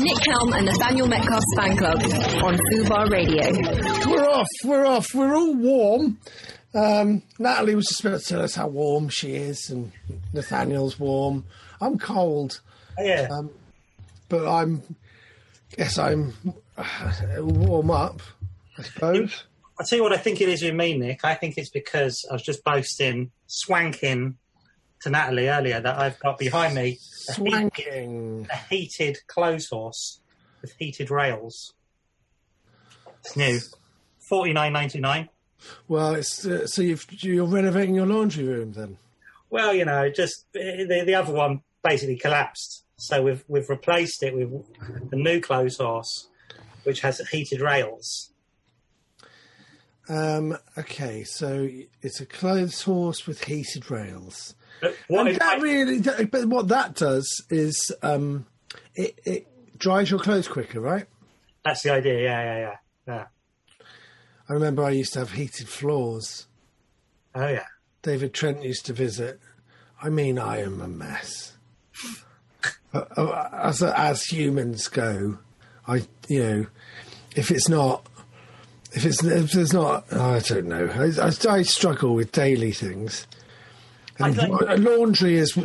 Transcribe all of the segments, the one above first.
Nick Helm and Nathaniel Metcalf's fan club on Fubar Radio. We're off. We're off. We're all warm. Um, Natalie was just about to tell us how warm she is, and Nathaniel's warm. I'm cold. Oh, yeah. Um, but I'm. Yes, I'm uh, warm up. I suppose. I'll tell you what I think it is with me, Nick. I think it's because I was just boasting, swanking to Natalie earlier that I've got behind me a heated, Swanking. a heated clothes horse with heated rails. It's new. Forty nine ninety nine. Well, it's uh, so you've, you're renovating your laundry room then. Well, you know, just the, the other one basically collapsed. So we've we've replaced it with a new clothes horse, which has heated rails. Um, okay, so it's a clothes horse with heated rails. What And that I- really, but what that does is um, it, it dries your clothes quicker, right? that's the idea. Yeah, yeah, yeah, yeah. I remember I used to have heated floors. Oh yeah. David Trent used to visit. I mean, I am a mess. Uh, as as humans go, I you know, if it's not, if it's if there's not, I don't know. I, I, I struggle with daily things. And I don't- laundry is,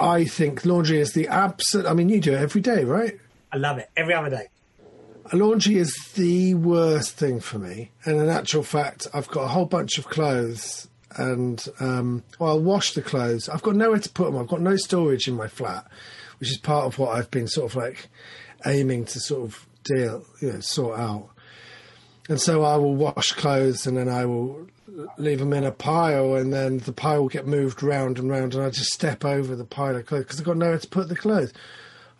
I think, laundry is the absolute. I mean, you do it every day, right? I love it every other day. Laundry is the worst thing for me. And in actual fact, I've got a whole bunch of clothes and, um, well, I'll wash the clothes. I've got nowhere to put them. I've got no storage in my flat, which is part of what I've been sort of like aiming to sort of deal, you know, sort out. And so I will wash clothes and then I will leave them in a pile and then the pile will get moved round and round and I just step over the pile of clothes because I've got nowhere to put the clothes.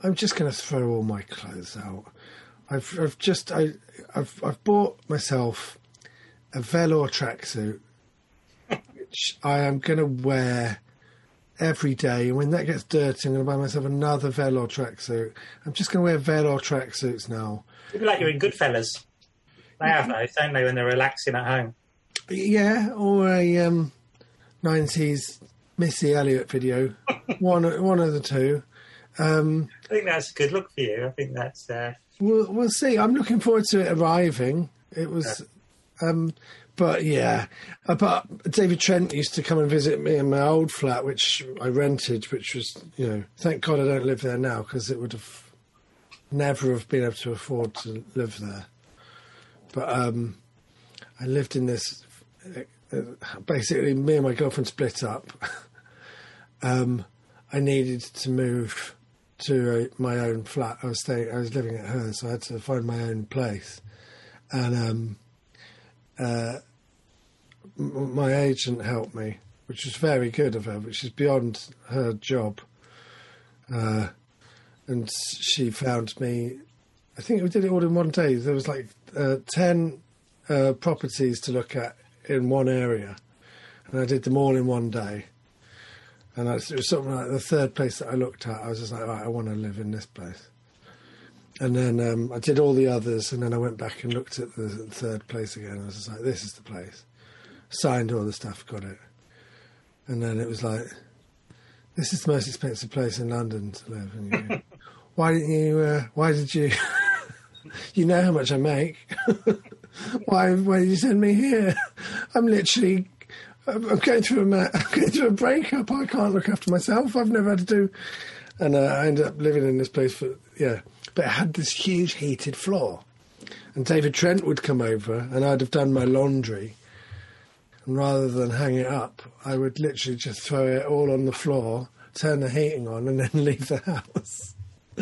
I'm just going to throw all my clothes out. I've, I've just I, I've I've bought myself a velour tracksuit, which I am going to wear every day. And when that gets dirty, I'm going to buy myself another velour tracksuit. I'm just going to wear velour tracksuits now. It'd be like you're in Goodfellas. They have those, don't they, when they're relaxing at home? Yeah, or a um, 90s Missy Elliott video. one one of the two. Um, I think that's a good look for you. I think that's uh, We'll, we'll see. I'm looking forward to it arriving. It was, um, but yeah. Uh, but David Trent used to come and visit me in my old flat, which I rented, which was, you know, thank God I don't live there now because it would have never have been able to afford to live there. But um, I lived in this. Uh, basically, me and my girlfriend split up. um, I needed to move to uh, my own flat. I was staying. I was living at hers, so I had to find my own place. And um, uh, m- my agent helped me, which was very good of her, which is beyond her job. Uh, and she found me. I think we did it all in one day. There was like uh, ten uh, properties to look at in one area, and I did them all in one day. And I, it was something like the third place that I looked at. I was just like, right, I want to live in this place. And then um, I did all the others, and then I went back and looked at the third place again. I was just like, this is the place. Signed all the stuff, got it. And then it was like, this is the most expensive place in London to live. And go, why didn't you? Uh, why did you? you know how much I make. why? Why did you send me here? I'm literally. I'm going through a I'm going through a breakup. I can't look after myself. I've never had to do, and uh, I ended up living in this place for yeah. But it had this huge heated floor, and David Trent would come over, and I'd have done my laundry, and rather than hang it up, I would literally just throw it all on the floor, turn the heating on, and then leave the house.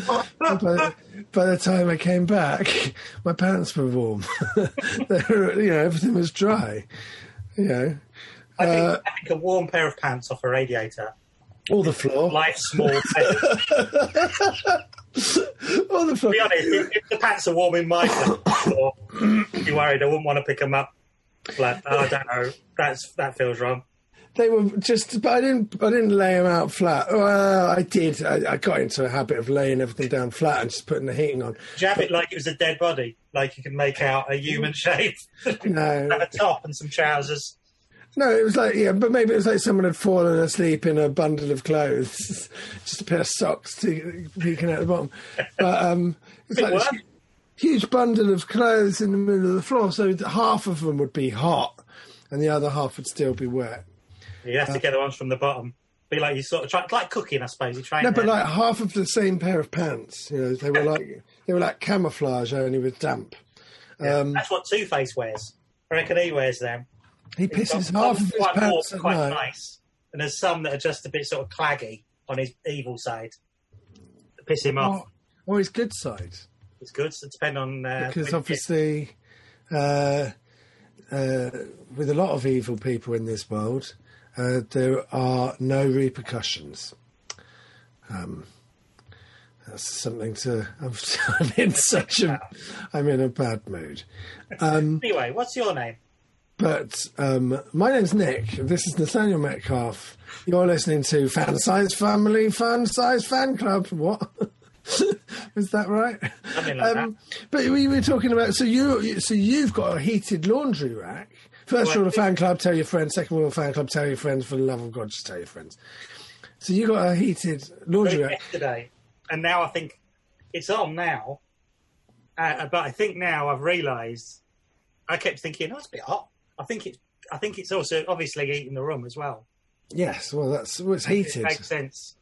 By, the, by the time I came back, my pants were warm. were, you know, everything was dry. You know, I think, Uh, I think a warm pair of pants off a radiator. all the floor, Life's small. all the floor. to be honest, if, if the pants are warm in my floor, be worried. I wouldn't want to pick them up. But oh, I don't know. That's that feels wrong. They were just, but I didn't. I didn't lay them out flat. Well, I did. I, I got into a habit of laying everything down flat and just putting the heating on. Jab it like it was a dead body, like you can make out a human shape. No, Have a top and some trousers. No, it was like yeah, but maybe it was like someone had fallen asleep in a bundle of clothes, just a pair of socks to, peeking out the bottom. But um, it's It like this huge bundle of clothes in the middle of the floor, so half of them would be hot, and the other half would still be wet. You have to get the ones from the bottom. Be like you sort of try like cooking, I suppose. You try. No, but like half of the same pair of pants. You know, they were like they were like camouflage only with damp. Um, that's what Two Face wears. I reckon he wears them. he pisses half of his quite warm, pants at quite nice, and there's some that are just a bit sort of claggy on his evil side. Piss him off. Or, or his good side. It's good. So depend on uh, because obviously, uh, uh, with a lot of evil people in this world, uh, there are no repercussions. Um, that's something to. I'm, I'm in such a. I'm in a bad mood. Anyway, what's your name? But um, my name's Nick. This is Nathaniel Metcalf. You're listening to Fan Size Family Fan Size Fan Club. What? is that right? Like Um, but we were talking about so you so you've got a heated laundry rack. First rule of fan club: tell your friends. Second rule of fan club: tell your friends. For the love of God, just tell your friends. So you got a heated laundry. Yesterday, and now I think it's on now. Uh, but I think now I've realised. I kept thinking, oh, it's a bit hot. I think it's. I think it's also obviously heating the room as well. Yes, well that's well, it's It heated. makes sense.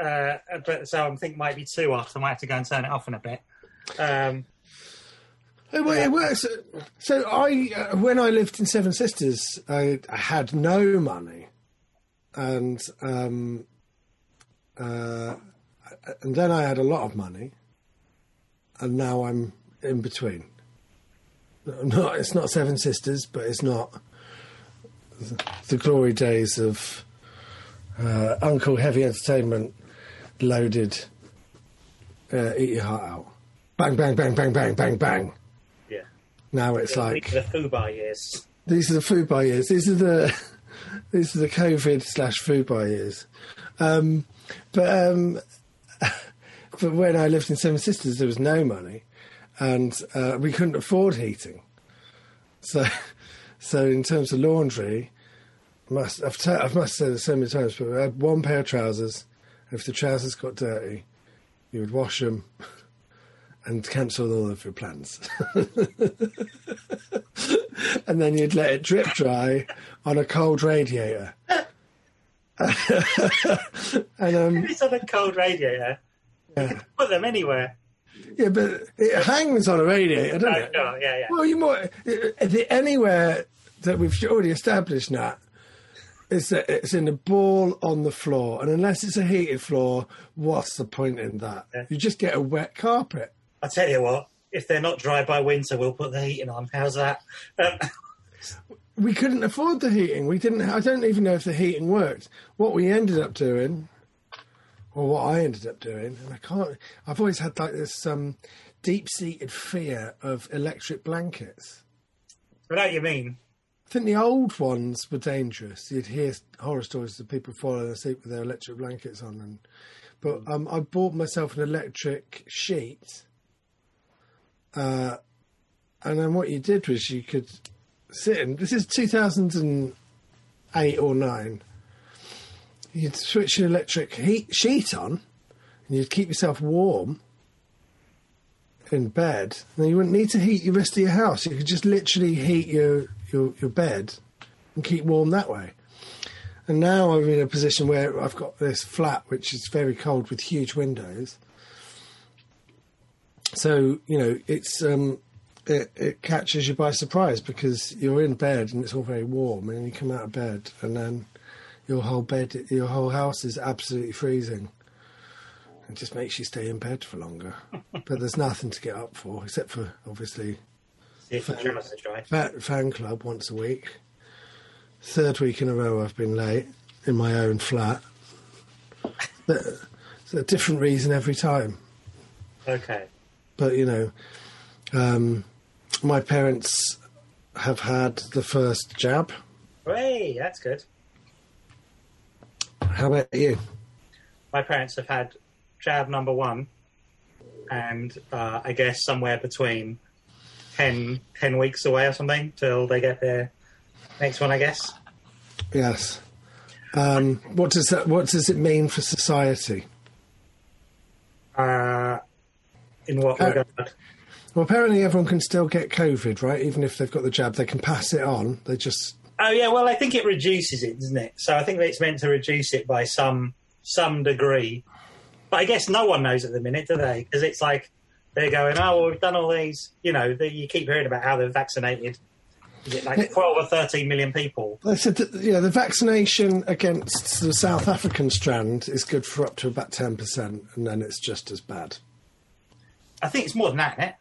Uh, but so I'm think might be too hot. I might have to go and turn it off in a bit. Um, It, it works. So I, uh, when I lived in Seven Sisters, I, I had no money, and um, uh, and then I had a lot of money, and now I'm in between. Not. It's not Seven Sisters, but it's not the, the glory days of uh, Uncle Heavy Entertainment loaded. Uh, eat your heart out. Bang, bang, bang, bang, bang, bang, bang. Now it's like the Fubar years. these are the Fubar years. These are the these are the COVID slash Fubar years. Um, but um, but when I lived in Seven Sisters, there was no money, and uh, we couldn't afford heating. So so in terms of laundry, must I've, t- I must say this so many times, but we had one pair of trousers. If the trousers got dirty, you would wash them and cancel all of your plans. and then you'd let it drip dry on a cold radiator. and um, It's on a cold radiator. You can put them anywhere. yeah, but it hangs on a radiator, doesn't it? yeah, yeah. Well, you might the, anywhere that we've already established that is that it's in a ball on the floor, and unless it's a heated floor, what's the point in that? Yeah. You just get a wet carpet. I tell you what, if they're not dry by winter, we'll put the heating on. How's that? Um, we couldn't afford the heating. We didn't. I don't even know if the heating worked. What we ended up doing, or what I ended up doing, and I can't. I've always had like this um, deep-seated fear of electric blankets. What you mean. I think the old ones were dangerous. You'd hear horror stories of people falling asleep with their electric blankets on, and but um, I bought myself an electric sheet. Uh, and then what you did was you could sit in. This is 2008 or nine. You'd switch your electric heat sheet on, and you'd keep yourself warm in bed. Then you wouldn't need to heat the rest of your house. You could just literally heat your your, your bed and keep warm that way. And now I'm in a position where I've got this flat which is very cold with huge windows. So you know it's um, it, it catches you by surprise because you're in bed and it's all very warm, and you come out of bed and then your whole bed, your whole house is absolutely freezing. It just makes you stay in bed for longer. but there's nothing to get up for except for obviously See if the trousers are dry. Fat fan club once a week. Third week in a row I've been late in my own flat. But it's a different reason every time. Okay. But you know, um, my parents have had the first jab. Hey, that's good. How about you? My parents have had jab number one, and uh, I guess somewhere between 10, 10 weeks away or something till they get their next one, I guess. Yes. Um, what does that? What does it mean for society? Uh, in what Uh, regard? Well, apparently everyone can still get COVID, right? Even if they've got the jab, they can pass it on. They just Oh yeah, well I think it reduces it, doesn't it? So I think it's meant to reduce it by some some degree. But I guess no one knows at the minute, do they? Because it's like they're going, oh, well, we've done all these. You know, the, you keep hearing about how they're vaccinated. Is it like twelve or thirteen million people? They said that yeah, the vaccination against the South African strand is good for up to about ten percent, and then it's just as bad. I think it's more than that, isn't it?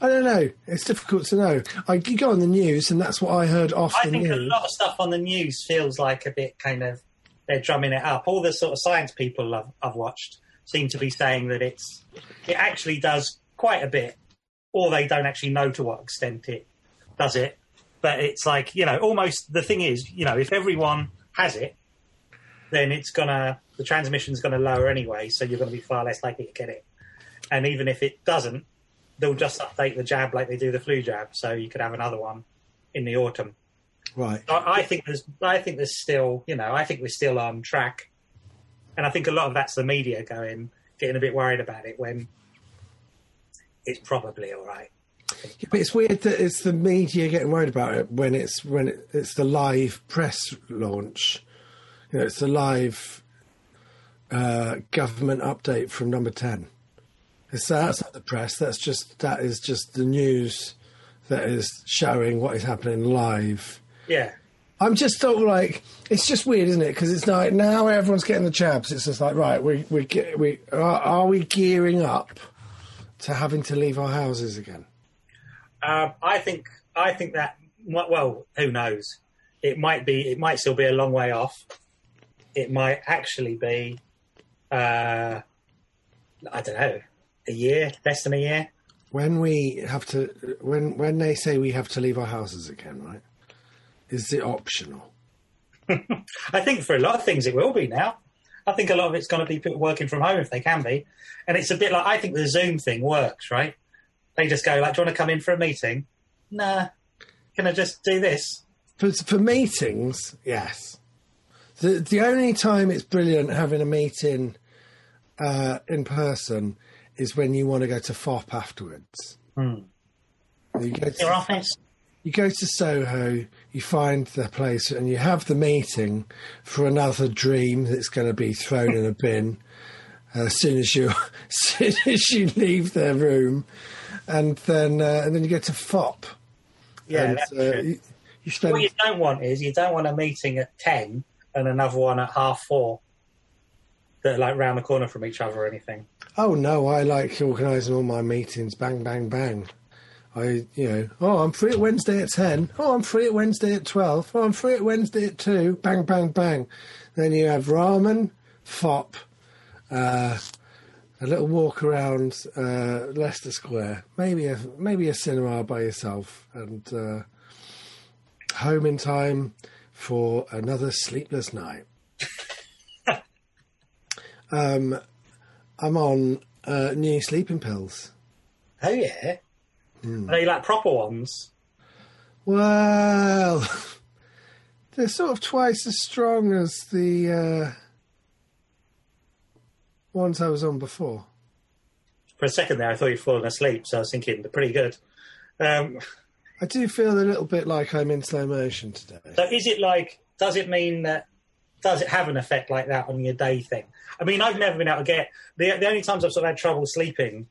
I don't know. It's difficult to know. I you go on the news, and that's what I heard off I the think a lot of stuff on the news feels like a bit kind of they're drumming it up. All the sort of science people I've, I've watched seem to be saying that it's it actually does quite a bit, or they don't actually know to what extent it does it. But it's like you know, almost the thing is, you know, if everyone has it, then it's gonna the transmission's gonna lower anyway, so you're gonna be far less likely to get it. And even if it doesn't, they'll just update the jab like they do the flu jab, so you could have another one in the autumn. Right. I, I think there's, I think there's still, you know, I think we're still on track, and I think a lot of that's the media going, getting a bit worried about it when it's probably all right. Yeah, but it's weird that it's the media getting worried about it when it's when it, it's the live press launch. You know, it's the live uh, government update from Number Ten. It's that's not the press. That's just that is just the news that is showing what is happening live. Yeah, I'm just sort of like it's just weird, isn't it? Because it's like now everyone's getting the jabs. It's just like right, we we get, we are, are we gearing up to having to leave our houses again? um, I think, I think that, well, who knows? It might be, it might still be a long way off. It might actually be, uh, I don't know, a year, less than a year. when we have to when when they say we have to leave our houses again right is it optional I think for a lot of things it will be now. I think a lot of it's going to be people working from home if they can be, and it's a bit like I think the Zoom thing works, right? They just go like, "Do you want to come in for a meeting?" Nah. Can I just do this? for, for meetings yes the the only time it's brilliant having a meeting uh, in person is when you want to go to Fopp afterwards you go to Your office? you go to Soho, you find the place, and you have the meeting for another dream that's going to be thrown in a bin uh, as soon as you as soon as you leave their room, and then uh, and then you get to Fopp. Yeah, and, that's uh, true. you, you spend What you don't want is you don't want a meeting at ten and another one at half four that are like round the corner from each other or anything. Oh no, I like organising all my meetings. Bang, bang, bang. I, you know, oh, I'm free at Wednesday at ten. Oh, I'm free at Wednesday at twelve. Oh, I'm free at Wednesday at two. Bang, bang, bang. Then you have ramen, Fopp, uh, a little walk around uh, Leicester Square, maybe a maybe a cinema by yourself, and uh, home in time for another sleepless night. Um, I'm on uh, new sleeping pills. Oh yeah, are they like proper ones? Well, they're sort of twice as strong as the uh, ones I was on before. For a second there, I thought you'd fallen asleep, so I was thinking they're pretty good. Um, I do feel a little bit like I'm in slow motion today. So is it like? Does it mean that? Does it have an effect like that on your day thing? I mean, I've never been able to get the the only times I've sort of had trouble sleeping,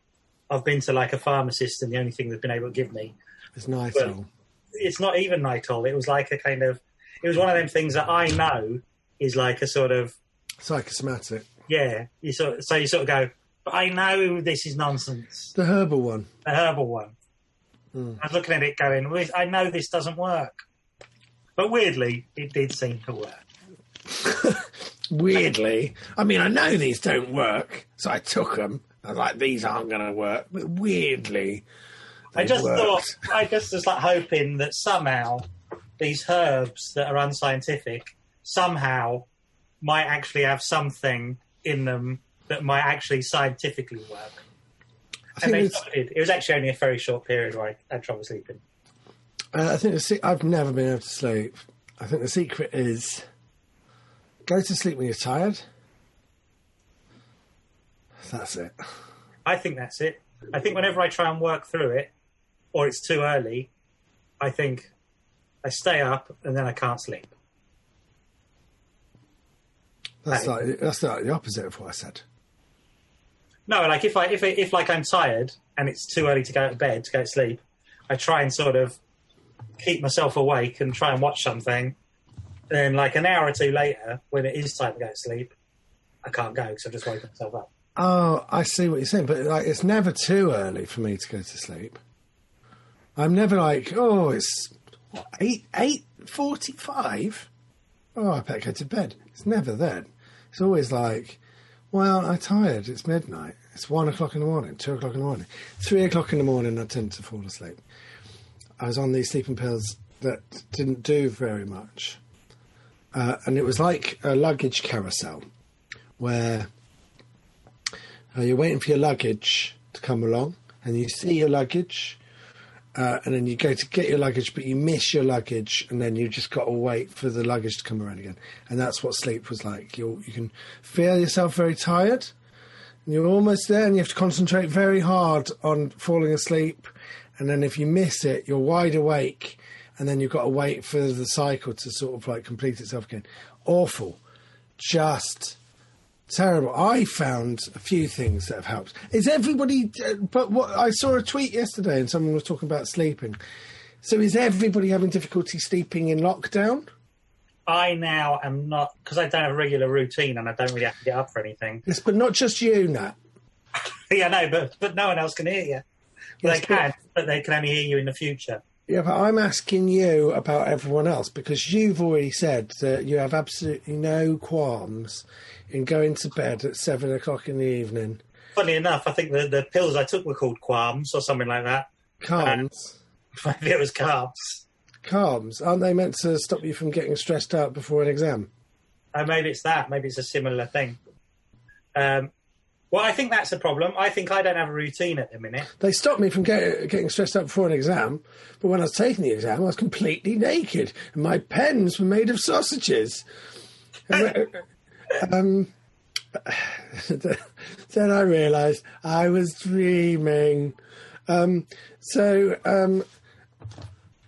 I've been to like a pharmacist, and the only thing they've been able to give me, is. Well, it's not even Nytol. It was like a kind of, it was one of them things that I know is like a sort of Psychosomatic. yeah. You sort so you sort of go, but I know this is nonsense. The herbal one. The herbal one. Hmm. I was looking at it going, I know this doesn't work, but weirdly, it did seem to work. Weirdly, I mean, I know these don't work, so I took them. I was like, these aren't going to work. But weirdly, I just worked. thought, I just was like hoping that somehow these herbs that are unscientific somehow might actually have something in them that might actually scientifically work. I And they it's, sort did. It was actually only a very short period where I had trouble sleeping. uh, I think it's, I've never been able to sleep. I think the secret is go to sleep when you're tired. That's it. I think that's it. I think whenever I try and work through it, or it's too early, I think I stay up and then I can't sleep. That's like that's like the opposite of what I said. No, like if I if it, if like I'm tired and it's too early to go to bed to go to sleep, I try and sort of keep myself awake and try and watch something. Then, like an hour or two later, when it is time to go to sleep, I can't go because I've just woken myself up. Oh, I see what you're saying, but like it's never too early for me to go to sleep. I'm never like, oh, it's what, eight eight forty five. Oh, I better go to bed. It's never then. It's always like, well, I'm tired. It's midnight. It's one o'clock in the morning, two o'clock in the morning, three o'clock in the morning. I tend to fall asleep. I was on these sleeping pills that didn't do very much, uh, and it was like a luggage carousel, where uh, you're waiting for your luggage to come along, and you see your luggage, uh, and then you go to get your luggage, but you miss your luggage, and then you just got to wait for the luggage to come around again. And that's what sleep was like. You you can feel yourself very tired, and you're almost there, and you have to concentrate very hard on falling asleep. And then if you miss it, you're wide awake, and then you've got to wait for the cycle to sort of like complete itself again. Awful, just terrible. I found a few things that have helped. Is everybody? uh, But what I saw a tweet yesterday, and someone was talking about sleeping. So is everybody having difficulty sleeping in lockdown? I now am not because I don't have a regular routine and I don't really have to get up for anything. Yes, but not just you, Nat. yeah, no, but but no one else can hear you. Well, Yes, they can, but they can only hear you in the future. Yeah, but I'm asking you about everyone else because you've already said that you have absolutely no qualms in going to bed at seven o'clock in the evening. Funny enough, I think the, the pills I took were called Qualms or something like that. Calms, Maybe it was carbs. calms, aren't they meant to stop you from getting stressed out before an exam? Uh, maybe it's that. Maybe it's a similar thing. Um, well, I think that's a problem. I think I don't have a routine at the minute. They stopped me from get, getting stressed out before an exam, but when I was taking the exam, I was completely naked, and my pens were made of sausages. Um, then I realised I was dreaming. Um, so, um,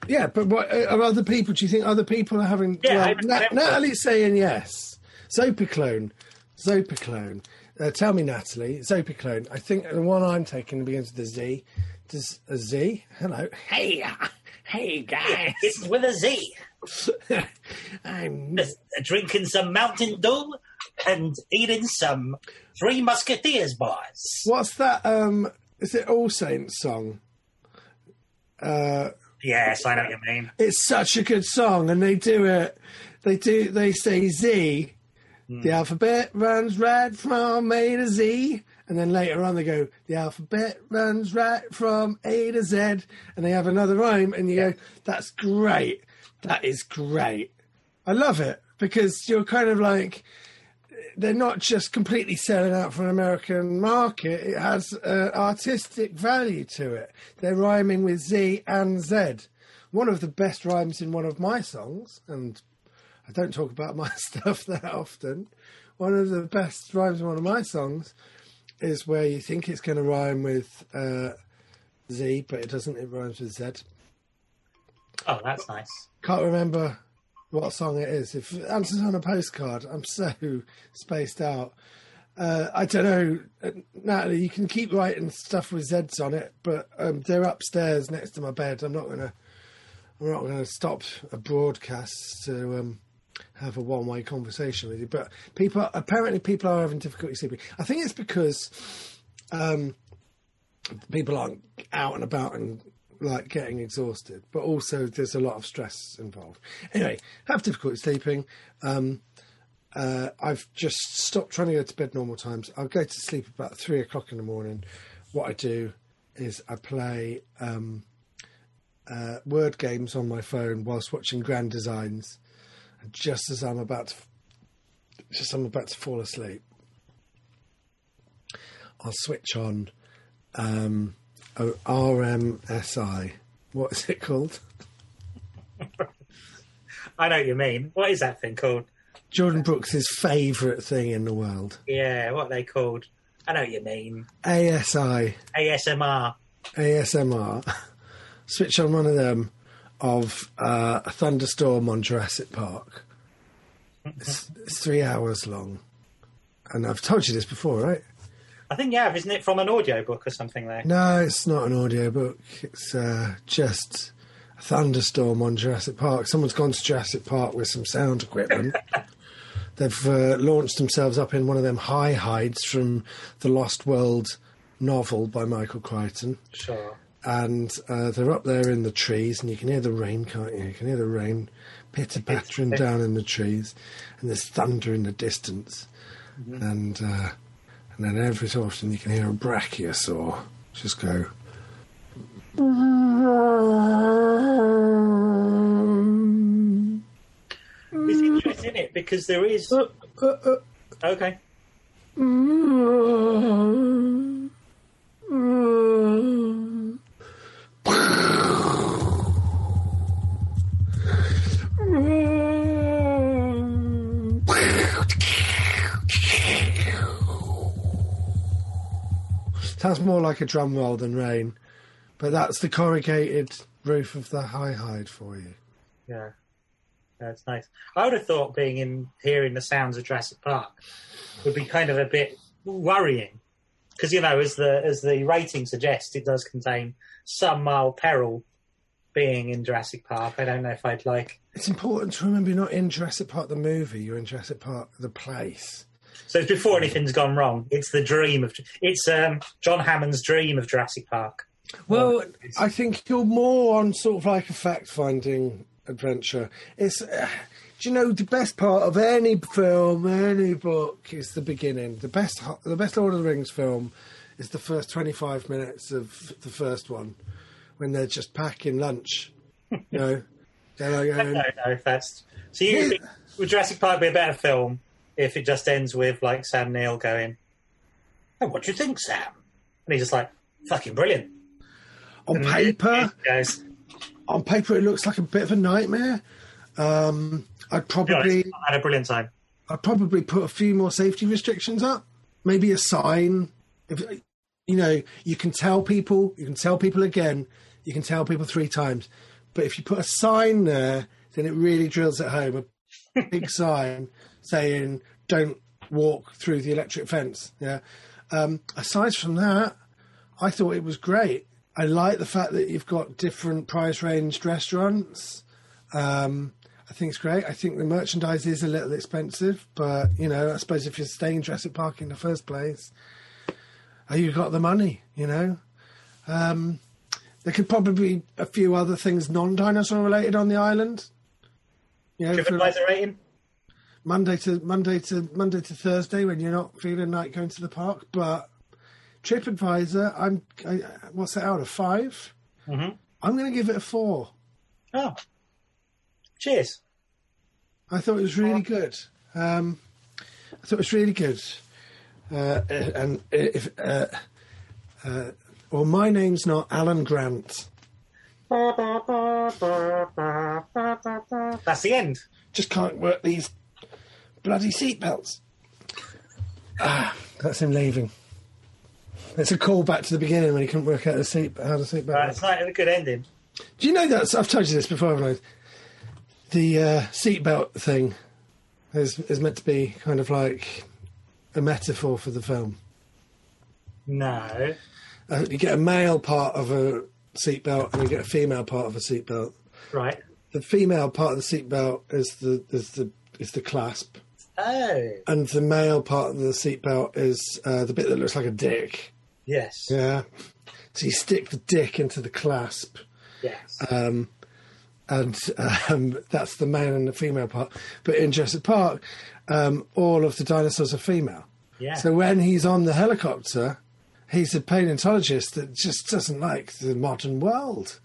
yeah, but what are other people? Do you think other people are having? Yeah, Nat- Natalie's saying yes. Zopiclone, Zopiclone. Uh, tell me, Natalie, Zopiclone. I think the one I'm taking begins with a Z. Does a Z? Hello, hey, uh, hey guys. It's with a Z. I'm drinking some Mountain Dew and eating some Three Musketeers bars. What's that? Um, is it All Saints song? Yes, I know what you mean. It's such a good song, and they do it. They do. They say Z. The alphabet runs right from A to Z, and then later on they go, the alphabet runs right from A to Z, and they have another rhyme, and you go, that's great. That is great. I love it because you're kind of like they're not just completely selling out for an American market. It has uh, artistic value to it. They're rhyming with Z and Z. One of the best rhymes in one of my songs, and I don't talk about my stuff that often. One of the best rhymes in one of my songs is where you think it's going to rhyme with uh, Z, but it doesn't. It rhymes with Z. Oh, that's nice. Can't remember what song it is. If answer's on a postcard, I'm so spaced out. Uh, I don't know, uh, Natalie. You can keep writing stuff with Z's on it, but um, they're upstairs next to my bed. I'm not gonna. I'm not gonna stop a broadcast to um, have a one-way conversation with you. But people, apparently, people are having difficulty sleeping. I think it's because um, people aren't out and about and like getting exhausted, but also there's a lot of stress involved. Anyway, have difficulty sleeping. Um, uh, I've just stopped trying to go to bed normal times. I'll go to sleep about three o'clock in the morning. What I do is I play um, uh, word games on my phone whilst watching Grand Designs, and just as I'm about to, just as I'm about to fall asleep, I'll switch on um, oh, RMSI. What is it called? I know what you mean. What is that thing called? Jordan Brookes' favourite thing in the world. Yeah, what are they called? I know what you mean. ASI, ASMR. ASMR. Switch on one of them of uh, a thunderstorm on Jurassic Park. It's, it's three hours long. And I've told you this before, right? I think you have, isn't it, from an audiobook or something there? No, it's not an audiobook. It's uh, just a thunderstorm on Jurassic Park. Someone's gone to Jurassic Park with some sound equipment. They've uh, launched themselves up in one of them high hides from the Lost World novel by Michael Crichton. Sure. And uh, they're up there in the trees, and you can hear the rain, can't you? You can hear the rain pitter pattering down in the trees, and there's thunder in the distance. Mm-hmm. And uh, and then every so often you can hear a brachiosaur just go. It's interesting, isn't it? Because there is. Uh, uh, uh. Okay. Mm-hmm. Mm-hmm. Sounds more like a drum roll than rain, but that's the corrugated roof of the high hide for you. Yeah. That's nice. I would have thought being in hearing the sounds of Jurassic Park would be kind of a bit worrying. Because, you know, as the as the rating suggests, it does contain some mild peril being in Jurassic Park. I don't know if I'd like. It's important to remember you're not in Jurassic Park the movie, you're in Jurassic Park the place. So it's before anything's gone wrong. It's the dream of. It's um, John Hammond's dream of Jurassic Park. Well, I think you're more on sort of like a fact finding adventure. It's. Uh, do you know the best part of any film, any book is the beginning. The best, the best Lord of the Rings film is the first twenty five minutes of the first one, when they're just packing lunch. You know, they're like, going, don't know that's. So you think would Jurassic Park be a better film if it just ends with like Sam Neill going, "Oh, what do you think, Sam?" And he's just like, "Fucking brilliant." on paper, He goes, on paper, it looks like a bit of a nightmare. Um, I'd "To be honest, probably, I had a brilliant time. I'd probably put a few more safety restrictions up. Maybe a sign. If you know, you can tell people. You can tell people again. You can tell people three times. But if you put a sign there, then it really drills it home. A big sign saying "Don't walk through the electric fence." Yeah. Um, aside from that, I thought it was great. I like the fact that you've got different price ranged restaurants. Um, I think it's great. I think the merchandise is a little expensive, but you know, I suppose if you're staying in Jurassic Park in the first place, you've got the money. You know, um, there could probably be a few other things non-dinosaur related on the island. You know, for TripAdvisor rating. Monday to Monday to Monday to Thursday when you're not feeling like going to the park, but TripAdvisor, I'm I, what's that out of 5 Mhm. I'm going to give it a four. Oh, cheers. I thought it was really good. Um, I thought it was really good. Uh, and if, uh, uh, well, my name's not Alan Grant. That's the end. Just can't work these bloody seatbelts. Ah, that's him leaving. It's a call back to the beginning when he couldn't work out the seat how the seatbelt. Right, it's not a good ending. Do you know that I've told you this before, haven't I? The uh, seatbelt thing is is meant to be kind of like a metaphor for the film. No. Uh, you get a male part of a seatbelt and you get a female part of a seatbelt. Right. The female part of the seatbelt is the is the is the clasp, Oh, and the male part of the seatbelt is uh, the bit that looks like a dick. yes. Yeah. So you stick the dick into the clasp, Yes. um, and um, that's the male and the female part. But in Jurassic Park, um, all of the dinosaurs are female. yeah. So when he's on the helicopter, he's a paleontologist that just doesn't like the modern world.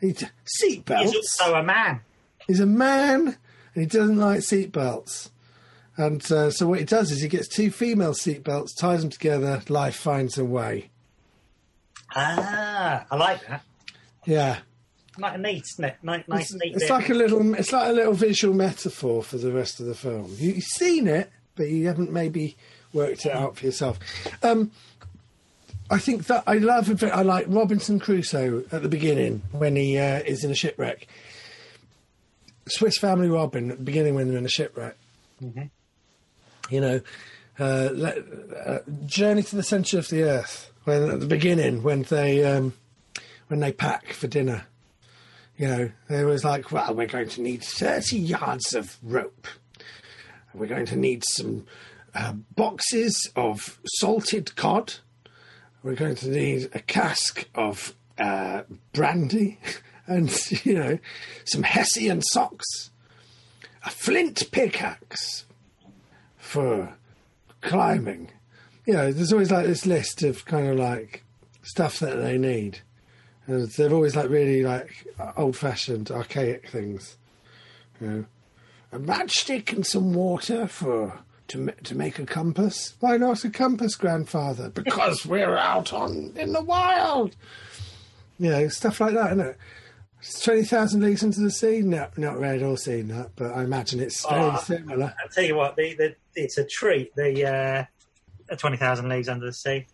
He seatbelts. He's also a man. He's a man, and he doesn't like seatbelts. And uh, so what he does is he gets two female seatbelts, ties them together. Life finds a way. Ah, I like that. Yeah, Nice, nice It's, it's like a little, it's like a little visual metaphor for the rest of the film. You, you've seen it, but you haven't maybe worked it out for yourself. Um, I think that I love. it- I like Robinson Crusoe at the beginning when he uh, is in a shipwreck. Swiss Family Robin at the beginning when they're in a shipwreck. You know, uh, let, uh, Journey to the Centre of the Earth when at the beginning when they um, when they pack for dinner. You know, there was like, well, we're going to need 30 yards of rope. We're going to need some uh, boxes of salted cod. We're going to need a cask of uh, brandy and, you know, some Hessian socks, a flint pickaxe for climbing. You know, there's always like this list of kind of like stuff that they need. And they're always like really like old fashioned, archaic things. You know, a matchstick and some water for to to make a compass. Why not a compass, grandfather? Because we're out on in the wild. You know, stuff like that, isn't it? Twenty thousand leagues into the sea. No, not read or seen that, but I imagine it's very Oh, similar. I'll tell you what, the, the, it's a treat. The uh, Twenty Thousand Leagues Under the Sea.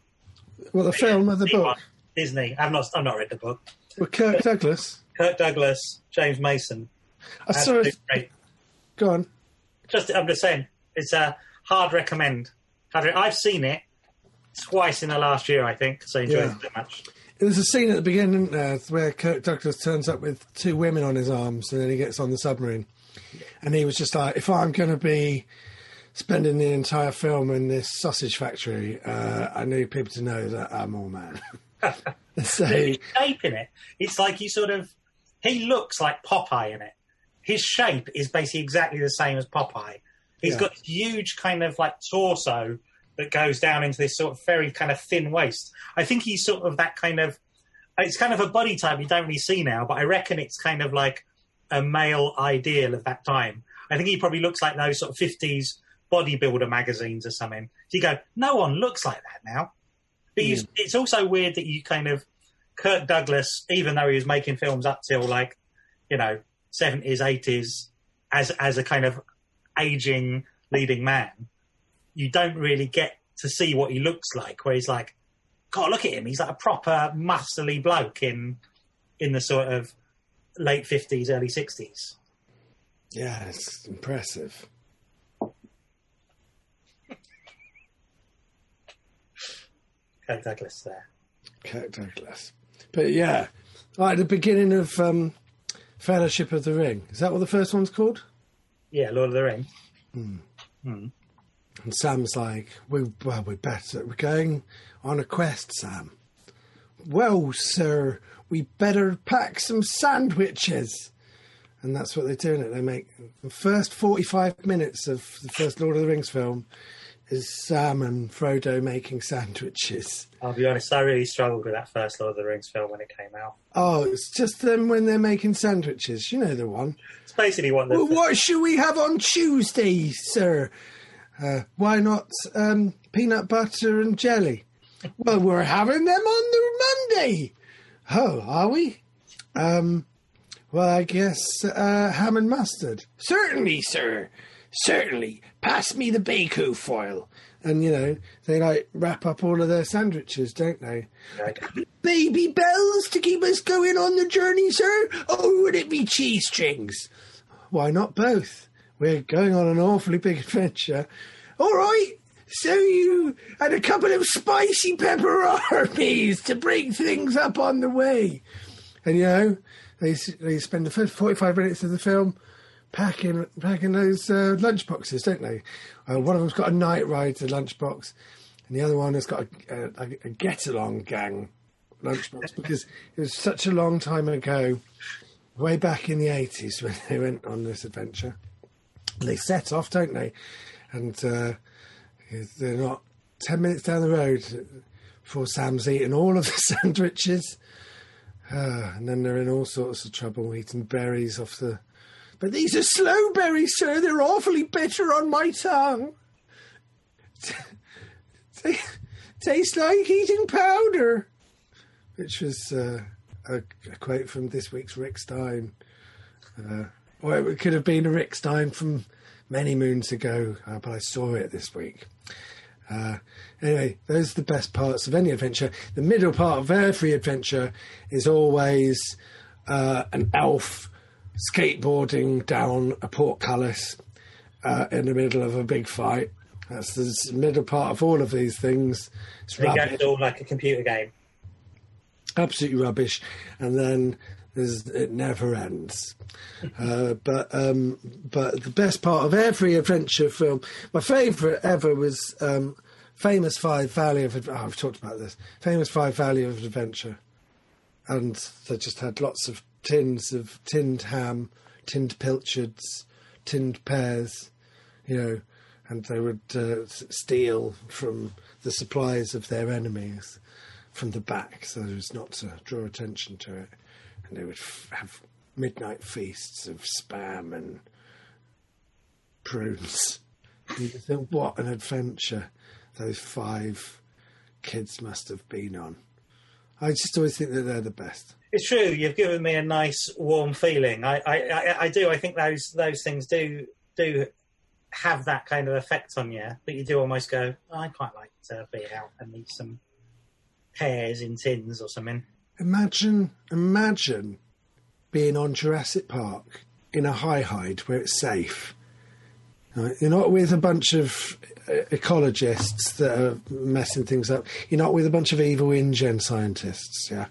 Well, the film or the book? one. Disney. I've not. I've not read the book. Well, Kirk Douglas. Kirk Douglas, James Mason. I saw it. Go on. Just, I'm just saying, it's a hard recommend. I've seen it twice in the last year, I think. So I enjoyed Yeah. it so much. There's a scene at the beginning uh, where Kirk Douglas turns up with two women on his arms, and then he gets on the submarine, and he was just like, "If I'm going to be spending the entire film in this sausage factory, uh, I need people to know that I'm all man." so The shape in it, it's like he sort of, he looks like Popeye in it. His shape is basically exactly the same as Popeye. He's Yeah. got huge kind of like torso that goes down into this sort of very kind of thin waist. I think he's sort of that kind of, it's kind of a body type you don't really see now, but I reckon it's kind of like a male ideal of that time. I think he probably looks like those sort of 50s bodybuilder magazines or something. So you go, no one looks like that now. But you, it's also weird that you kind of Kirk Douglas, even though he was making films up till like, you know, seventies, eighties, as as a kind of aging leading man, you don't really get to see what he looks like. Where he's like, God, look at him. He's like a proper muscly bloke in in the sort of late fifties, early sixties. yeah, it's impressive. Kirk Douglas there. Kirk Douglas, but yeah, like the beginning of um, Fellowship of the Ring. Is that what the first one's called? Yeah, Lord of the Rings. And Sam's like, we, well, we better, we're going on a quest, Sam. Well, sir, we better pack some sandwiches. And that's what they're doing it. They make the first 45 minutes of the first Lord of the Rings film is Sam and Frodo making sandwiches. I'll be honest, I really struggled with that first Lord of the Rings film when it came out. Oh, it's just them when they're making sandwiches. You know the one. It's basically the, Well, what should we have on Tuesday, sir? Uh, why not um, peanut butter and jelly? Well, we're having them on the Monday. Oh, are we? Um, well, I guess uh, ham and mustard. Certainly, sir. Certainly. Pass me the bacon foil. And, you know, they like wrap up all of their sandwiches, don't they? Baby bells to keep us going on the journey, sir? Or would it be cheese strings? Why not both? We're going on an awfully big adventure. All right. So you had a couple of spicy pepperonis to bring things up on the way. And, you know, they, they spend the first 45 minutes of the film packing packing those uh, lunch boxes, don't they? Uh, one of them's got a Knight Rider lunchbox, and the other one has got a, a, a get along gang lunchbox because it was such a long time ago, way back in the 80s when they went on this adventure. They set off, don't they? And uh, they're not 10 minutes down the road before Sam's eaten all of the sandwiches. Uh, and then they're in all sorts of trouble eating berries off the. But these are sloe berries, sir. They're awfully bitter on my tongue. They taste like eating powder. Which was uh, a, a quote from this week's Rick Stein. Uh, or it could have been a Rick Stein from many moons ago, uh, but I saw it this week. Uh, anyway, those are the best parts of any adventure. The middle part of every adventure is always uh, an elf skateboarding down a portcullis uh, in the middle of a big fight. That's the middle part of all of these things. It's It rubbish, all like a computer game. absolutely rubbish, and then there's, it never ends. Uh, but um, but the best part of every adventure film, my favourite ever was um, Famous Five Valley of. Oh, I've talked about this. Famous Five Valley of Adventure, and they just had lots of tins of tinned ham, tinned pilchards, tinned pears, you know, and they would uh, steal from the supplies of their enemies from the back so as not to draw attention to it. And they would f- have midnight feasts of spam and prunes. What an adventure those five kids must have been on. I just always think that they're the best. It's true. You've given me a nice warm feeling. I, I, I, I do. I think those those things do do have that kind of effect on you that you do almost go. "Oh, I quite like to be out and eat some pears in tins or something. Imagine, imagine being on Jurassic Park in a high hide where it's safe. You're not with a bunch of uh, ecologists that are messing things up. You're not with a bunch of evil InGen scientists. Yeah.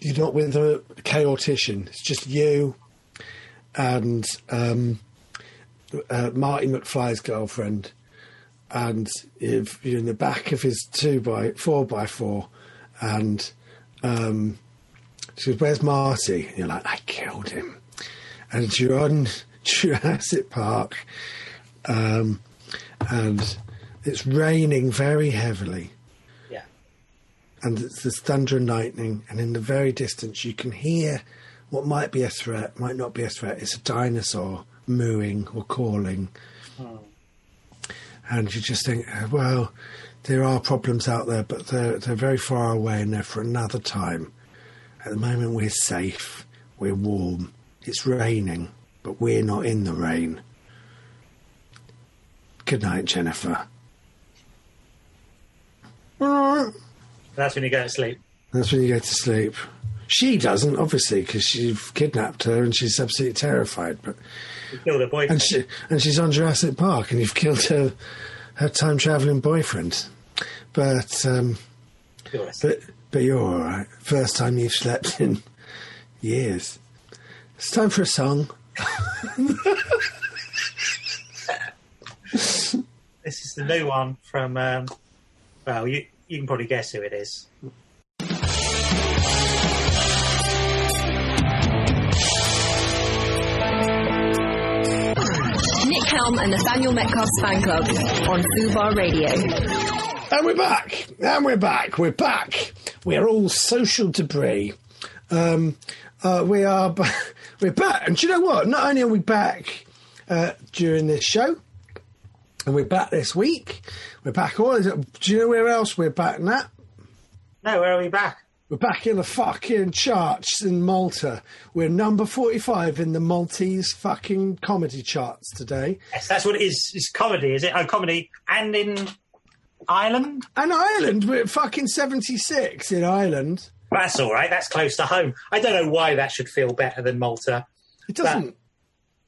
You're not with a chaotician. It's just you and um, uh, Marty McFly's girlfriend and you're in the back of his two by four by four, and um, she goes, "Where's Marty?" And you're like, "I killed him," and you're on Jurassic Park, um, and it's raining very heavily. And it's there's thunder and lightning, and in the very distance you can hear what might be a threat, might not be a threat. It's a dinosaur mooing or calling. Hmm. And you just think, well, there are problems out there, but they're they're very far away and they're for another time. At the moment, we're safe, we're warm. It's raining, but we're not in the rain. Good night, Jennifer. That's when you go to sleep. That's when you go to sleep. She doesn't, obviously, because you've kidnapped her and she's absolutely terrified. But You kill the boyfriend. and she and she's on Jurassic Park, and you've killed her her time traveling boyfriend. But um, but but you're all right. First time you've slept in years. It's time for a song. This is the new one from. Um, well, you you can probably guess who it is. Nick Helm and Nathaniel Metcalf's fan club on Fubar Radio. And we're back. And we're back. We're back. We're all social debris. Um, uh, we are. b- We're back. And do you know what? Not only are we back uh, during this show, and we're back this week. We're back. All. Do you know where else we're back, Nat? No, where are we back? We're back in the fucking charts in Malta. We're number 45 in the Maltese fucking comedy charts today. Yes, that's what it is. It's comedy, is it? Oh, comedy. And in Ireland? And Ireland, we're at fucking 76 in Ireland. That's all right. That's close to home. I don't know why that should feel better than Malta. It doesn't.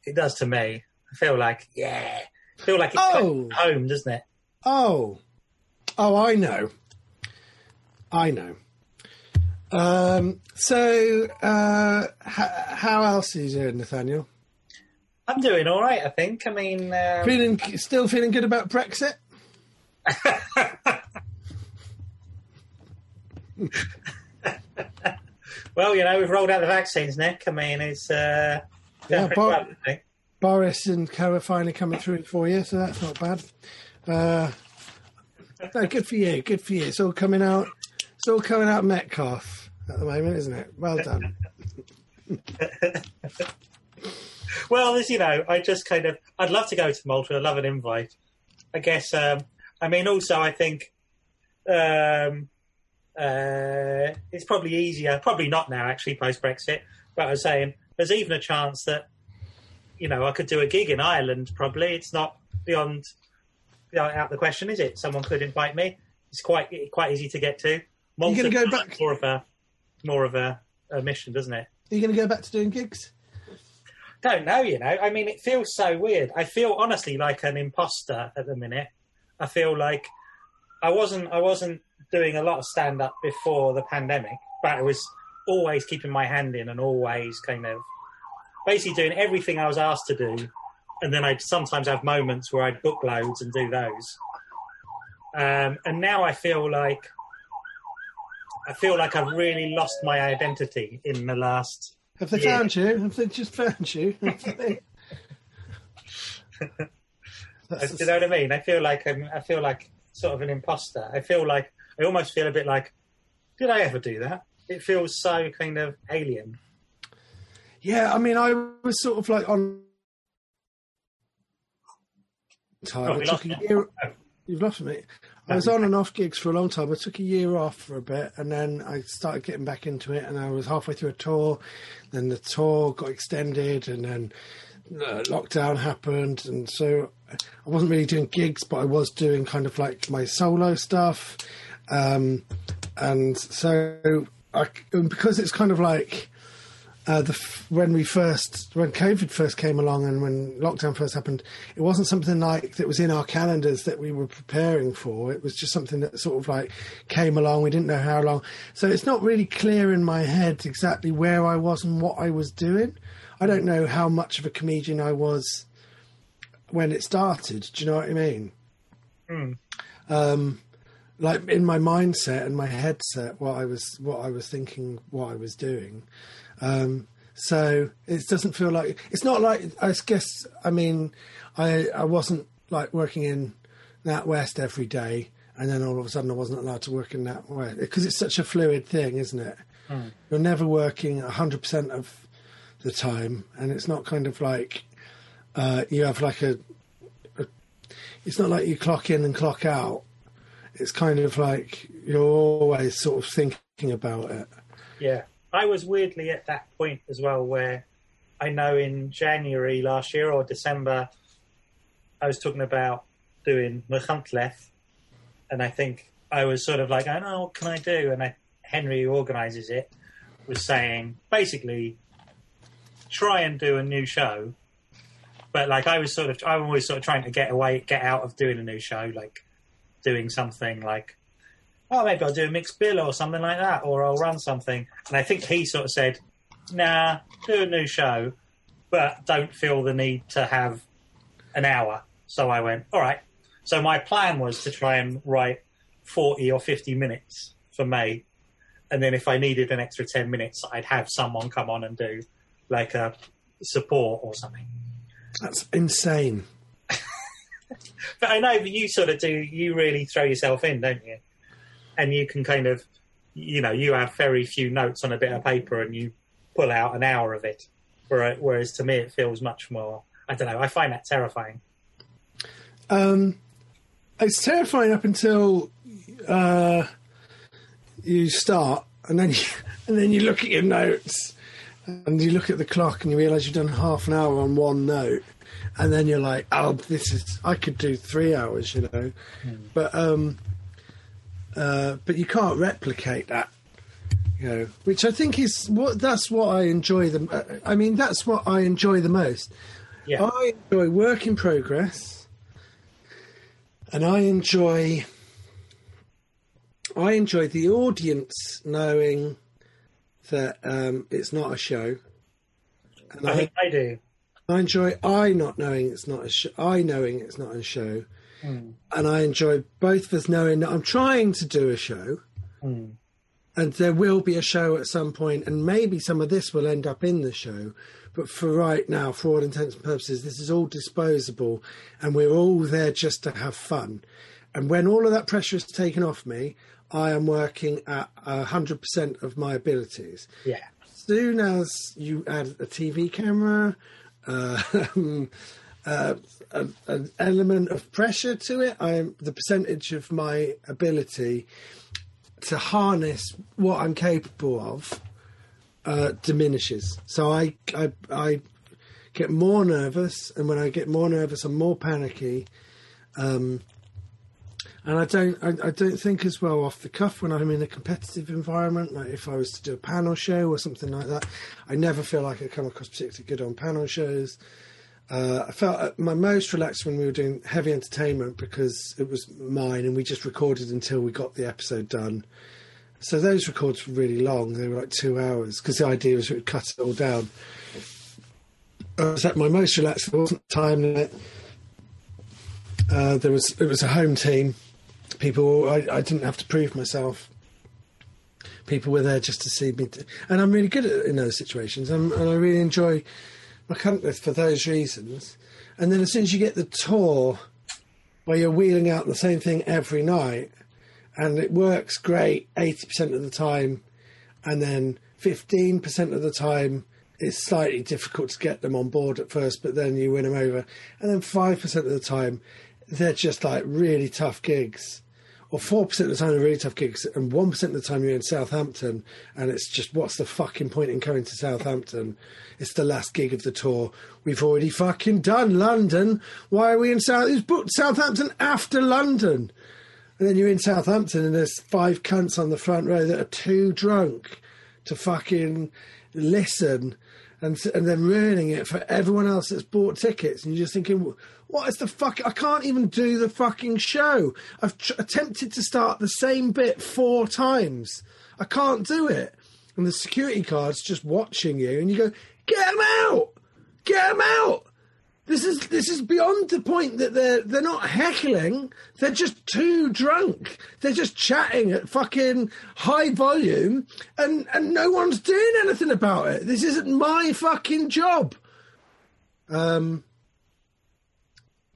It does to me. I feel like, yeah. I feel like it's Oh. home, doesn't it? Oh. Oh, I know. I know. Um, so, uh, h- how else are you doing, Nathaniel? I'm doing all right, I think. I mean, um, Feeling, still feeling good about Brexit? well, you know, we've rolled out the vaccines, Nick. I mean, it's uh, Yeah, going well. Boris and Co are finally coming through for you, so that's not bad. Uh, no, good for you. Good for you. It's all coming out. It's all coming out Metcalf at the moment, isn't it? Well done. Well, as you know, I just kind of, I'd love to go to Malta. I'd love an invite. I guess, um, I mean, also, I think um, uh, it's probably easier. Probably not now, actually, post Brexit. But I was saying there's even a chance that you know I could do a gig in Ireland. Probably it's not beyond out the question, is it? Someone could invite me. It's quite quite easy to get to. Malta You're going to go back more of a more of a, a mission, doesn't it? Are you going to go back to doing gigs? Don't know. You know, I mean, it feels so weird. I feel honestly like an imposter at the minute. I feel like I wasn't I wasn't doing a lot of stand up before the pandemic, but I was always keeping my hand in and always kind of basically doing everything I was asked to do. And then I'd sometimes have moments where I'd book loads and do those. Um, and now I feel like I feel like I've really lost my identity in the last. Have they year. found you? Have they just found you? do you know what I mean? I feel like I'm, I feel like sort of an imposter. I feel like I almost feel a bit like, did I ever do that? It feels so kind of alien. Yeah, I mean, I was sort of like on time. Oh, year... You've lost me. I was on and off gigs for a long time. I took a year off for a bit, and then I started getting back into it. And I was halfway through a tour. Then the tour got extended, and then uh, lockdown happened, and so I wasn't really doing gigs, but I was doing kind of like my solo stuff. Um, and so I, because it's kind of like uh, the when we first when COVID first came along and when lockdown first happened, it wasn't something like that was in our calendars that we were preparing for. It was just something that sort of like came along. We didn't know how long, so it's not really clear in my head exactly where I was and what I was doing. I don't know how much of a comedian I was when it started. Do you know what I mean? Mm. Um, like in my mindset and my headset, what I was what I was thinking, what I was doing. Um, so it doesn't feel like it's not like I guess. I mean, I I wasn't like working in that West every day, and then all of a sudden I wasn't allowed to work in that West because it's such a fluid thing, isn't it? Mm. You're never working hundred percent of the time, and it's not kind of like uh, you have like a, a. It's not like you clock in and clock out it's kind of like you're always sort of thinking about it. Yeah, I was weirdly at that point as well, where I know in January last year or December, I was talking about doing Machynlleth, and I think I was sort of like, I know what can I do, and I, Henry, who organises it, was saying basically try and do a new show, but like I was sort of, I'm always sort of trying to get away, get out of doing a new show, like doing something like, oh, maybe I'll do a mixed bill or something like that, or I'll run something. And I think he sort of said, nah, do a new show, but don't feel the need to have an hour. So I went, all right. So my plan was to try and write 40 or 50 minutes for May. And then if I needed an extra 10 minutes, I'd have someone come on and do like a support or something. That's insane but I know that you sort of do. You really throw yourself in, don't you? And you can kind of, you know, you have very few notes on a bit of paper, and you pull out an hour of it. Whereas to me, it feels much more. I don't know. I find that terrifying. Um, it's terrifying up until uh, you start, and then you, and then you look at your notes, and you look at the clock, and you realise you've done half an hour on one note, and then you're like, oh, this is I could do three hours, you know, mm. but um, uh, but you can't replicate that, you know, which I think is what that's what I enjoy the. I mean, that's what I enjoy the most. Yeah. I enjoy work in progress, and I enjoy. I enjoy the audience knowing that um, it's not a show. And I, I think I do. I enjoy I not knowing it's not a show, I knowing it's not a show, mm. and I enjoy both of us knowing that I'm trying to do a show, mm. and there will be a show at some point, and maybe some of this will end up in the show. But for right now, for all intents and purposes, this is all disposable, and we're all there just to have fun. And when all of that pressure is taken off me, I am working at hundred percent of my abilities. Yeah. Soon as you add a TV camera, uh, uh, an element of pressure to it. I'm the percentage of my ability to harness what I'm capable of uh, diminishes. So I, I I get more nervous, and when I get more nervous, I'm more panicky. Um, and I don't, I, I don't think as well off the cuff when I'm in a competitive environment. Like if I was to do a panel show or something like that, I never feel like I come across particularly good on panel shows. Uh, I felt at my most relaxed when we were doing heavy entertainment because it was mine and we just recorded until we got the episode done. So those records were really long; they were like two hours because the idea was we would cut it all down. I was at my most relaxed. There wasn't time limit. Uh, there was it was a home team. People, I, I didn't have to prove myself. People were there just to see me, and I'm really good at in those situations. I'm, and I really enjoy company for those reasons. And then as soon as you get the tour, where you're wheeling out the same thing every night, and it works great eighty percent of the time, and then fifteen percent of the time it's slightly difficult to get them on board at first, but then you win them over. And then 5% of the time, they're just like really tough gigs. Or 4% of the time, they're really tough gigs. And 1% of the time, you're in Southampton. And it's just, what's the fucking point in coming to Southampton? It's the last gig of the tour. We've already fucking done London. Why are we in South? It's booked Southampton after London. And then you're in Southampton and there's five cunts on the front row that are too drunk to fucking listen and and then ruining it for everyone else that's bought tickets. And you're just thinking, what is the fuck? I can't even do the fucking show. I've tr- attempted to start the same bit four times. I can't do it. And the security guard's just watching you, and you go, get them out, get them out. This is this is beyond the point that they're they're not heckling. They're just too drunk. They're just chatting at fucking high volume, and and no one's doing anything about it. This isn't my fucking job. Um,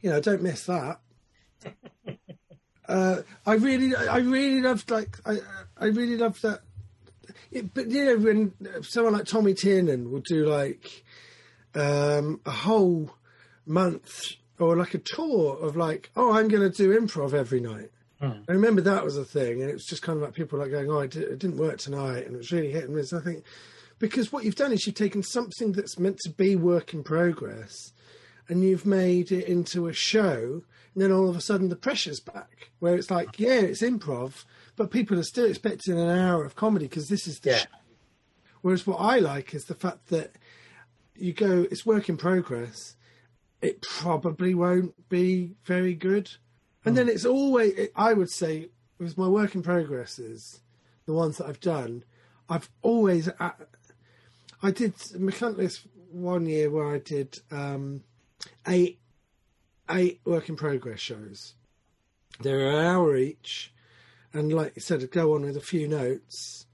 you know, don't miss that. uh, I really, I really loved like I, I really loved that. It, but you know, when someone like Tommy Tiernan would do like um, a whole month or like a tour of like, oh, I'm going to do improv every night. I remember that was a thing, and it was just kind of like people like going, "Oh, it, it didn't work tonight," and it was really hit and miss. I think because what you've done is you've taken something that's meant to be work in progress, and you've made it into a show, and then all of a sudden the pressure's back, where it's like, yeah, it's improv, but people are still expecting an hour of comedy because this is the Yeah. show. Whereas what I like is the fact that you go, it's work in progress. It probably won't be very good. And then it's always, I would say, with my work in progresses, the ones that I've done, I've always, uh, I did Machynlleth one year where I did um, eight, eight work in progress shows. They're an hour each. And like you said, I'd go on with a few notes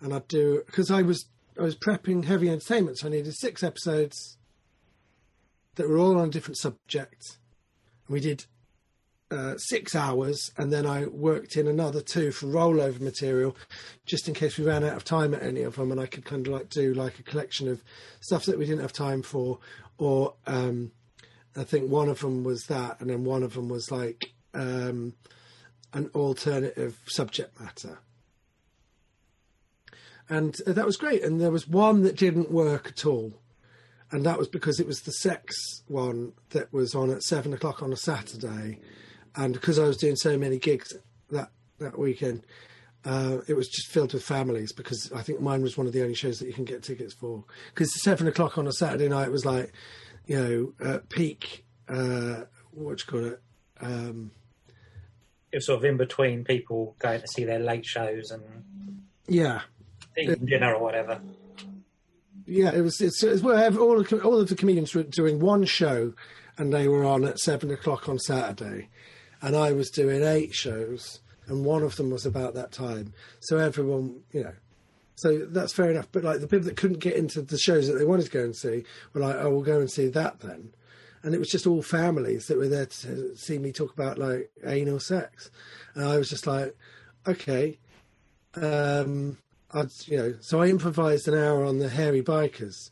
and I'd do, because I was, I was prepping heavy entertainment, so I needed six episodes that were all on a different subject. And we did uh, six hours, and then I worked in another two for rollover material, just in case we ran out of time at any of them, and I could kind of like do like a collection of stuff that we didn't have time for, or um, I think one of them was that, and then one of them was like um, an alternative subject matter. And uh, that was great. And there was one that didn't work at all and that was because it was the sex one that was on at seven o'clock on a Saturday, and because I was doing so many gigs that that weekend, uh, it was just filled with families. Because I think mine was one of the only shows that you can get tickets for. Because seven o'clock on a Saturday night was like, you know, uh, peak. Uh, what do you call it? Um, It was sort of in between people going to see their late shows and yeah, eating dinner or whatever. Yeah, it was. It's, it's where all of, all of the comedians were doing one show, and they were on at seven o'clock on Saturday, and I was doing eight shows, and one of them was about that time. So everyone, you know, so that's fair enough. But like the people that couldn't get into the shows that they wanted to go and see were like, "Oh, we'll go and see that then," and it was just all families that were there to see me talk about like anal sex, and I was just like, "Okay." Um, I'd, you know, so I improvised an hour on the hairy bikers.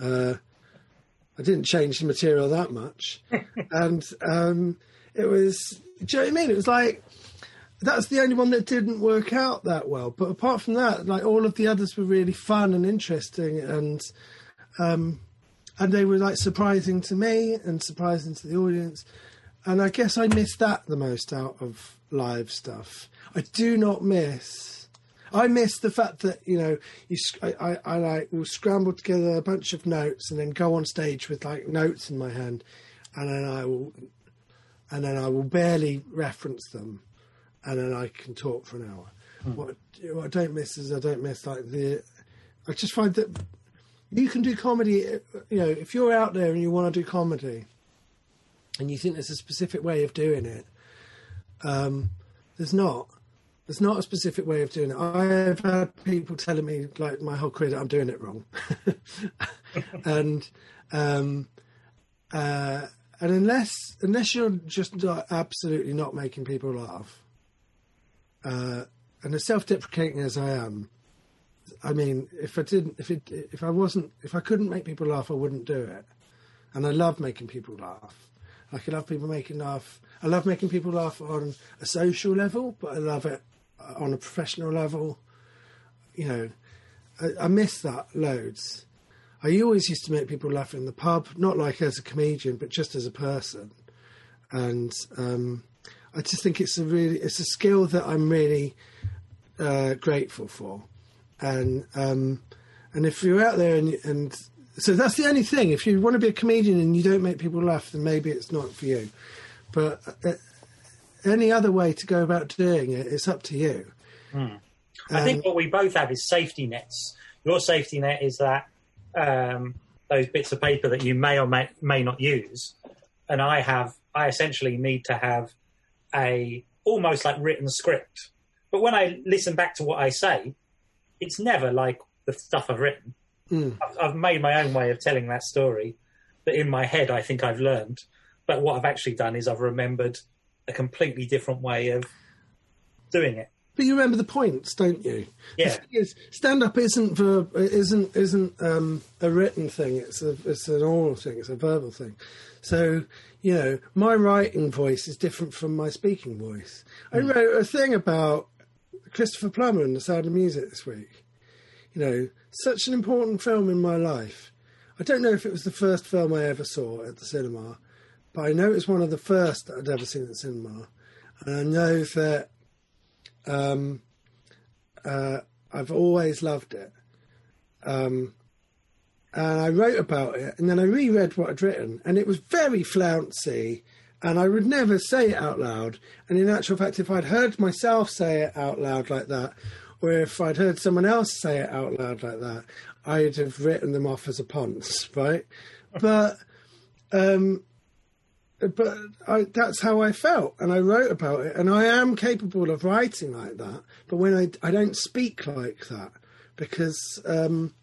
Uh, I didn't change the material that much, and um, it was. Do you know what I mean? It was like that's the only one that didn't work out that well. But apart from that, like all of the others were really fun and interesting, and um, and they were like surprising to me and surprising to the audience. And I guess I missed that the most out of live stuff. I do not miss. I miss the fact that you know you. I, I, I like will scramble together a bunch of notes and then go on stage with like notes in my hand, and then I will, and then I will barely reference them, and then I can talk for an hour. What, what I don't miss is I don't miss like the. I just find that you can do comedy. You know, if you're out there and you want to do comedy, and you think there's a specific way of doing it, um, there's not. There's not a specific way of doing it. I have had people telling me, like my whole career, that I'm doing it wrong, and um, uh, and unless unless you're just absolutely not making people laugh, uh, and as self-deprecating as I am, I mean, if I didn't, if it, if I wasn't, if I couldn't make people laugh, I wouldn't do it. And I love making people laugh. Like I love people making laugh. I love making people laugh on a social level, but I love it on a professional level. You know, I, I miss that loads. I always used to make people laugh in the pub, not like as a comedian, but just as a person. And um, I just think it's a really, it's a skill that I'm really uh, grateful for. And um, and if you're out there and and so that's the only thing. If you want to be a comedian and you don't make people laugh, then maybe it's not for you. But uh, any other way to go about doing it, it's up to you. I think what we both have is safety nets. Your safety net is that um, those bits of paper that you may or may, may not use, and I have. I essentially need to have a almost like written script. But when I listen back to what I say, it's never like the stuff I've written. I've, I've made my own way of telling that story that in my head I think I've learned. But what I've actually done is I've remembered a completely different way of doing it. But you remember the points, don't you? Yeah. Stand up isn't verb, isn't isn't um, a written thing. It's a it's an oral thing. It's a verbal thing. So you know, my writing voice is different from my speaking voice. I wrote a thing about Christopher Plummer and the Sound of Music this week. You know, such an important film in my life. I don't know if it was the first film I ever saw at the cinema, but I know it's one of the first that I'd ever seen at the cinema, and I know that um, uh, I've always loved it. Um, and I wrote about it, and then I reread what I'd written, and it was very flouncy, and I would never say it out loud. And in actual fact, if I'd heard myself say it out loud like that, or if I'd heard someone else say it out loud like that, I'd have written them off as a ponce, right? But um, but I, that's how I felt, and I wrote about it, and I am capable of writing like that. But when I I don't speak like that because um,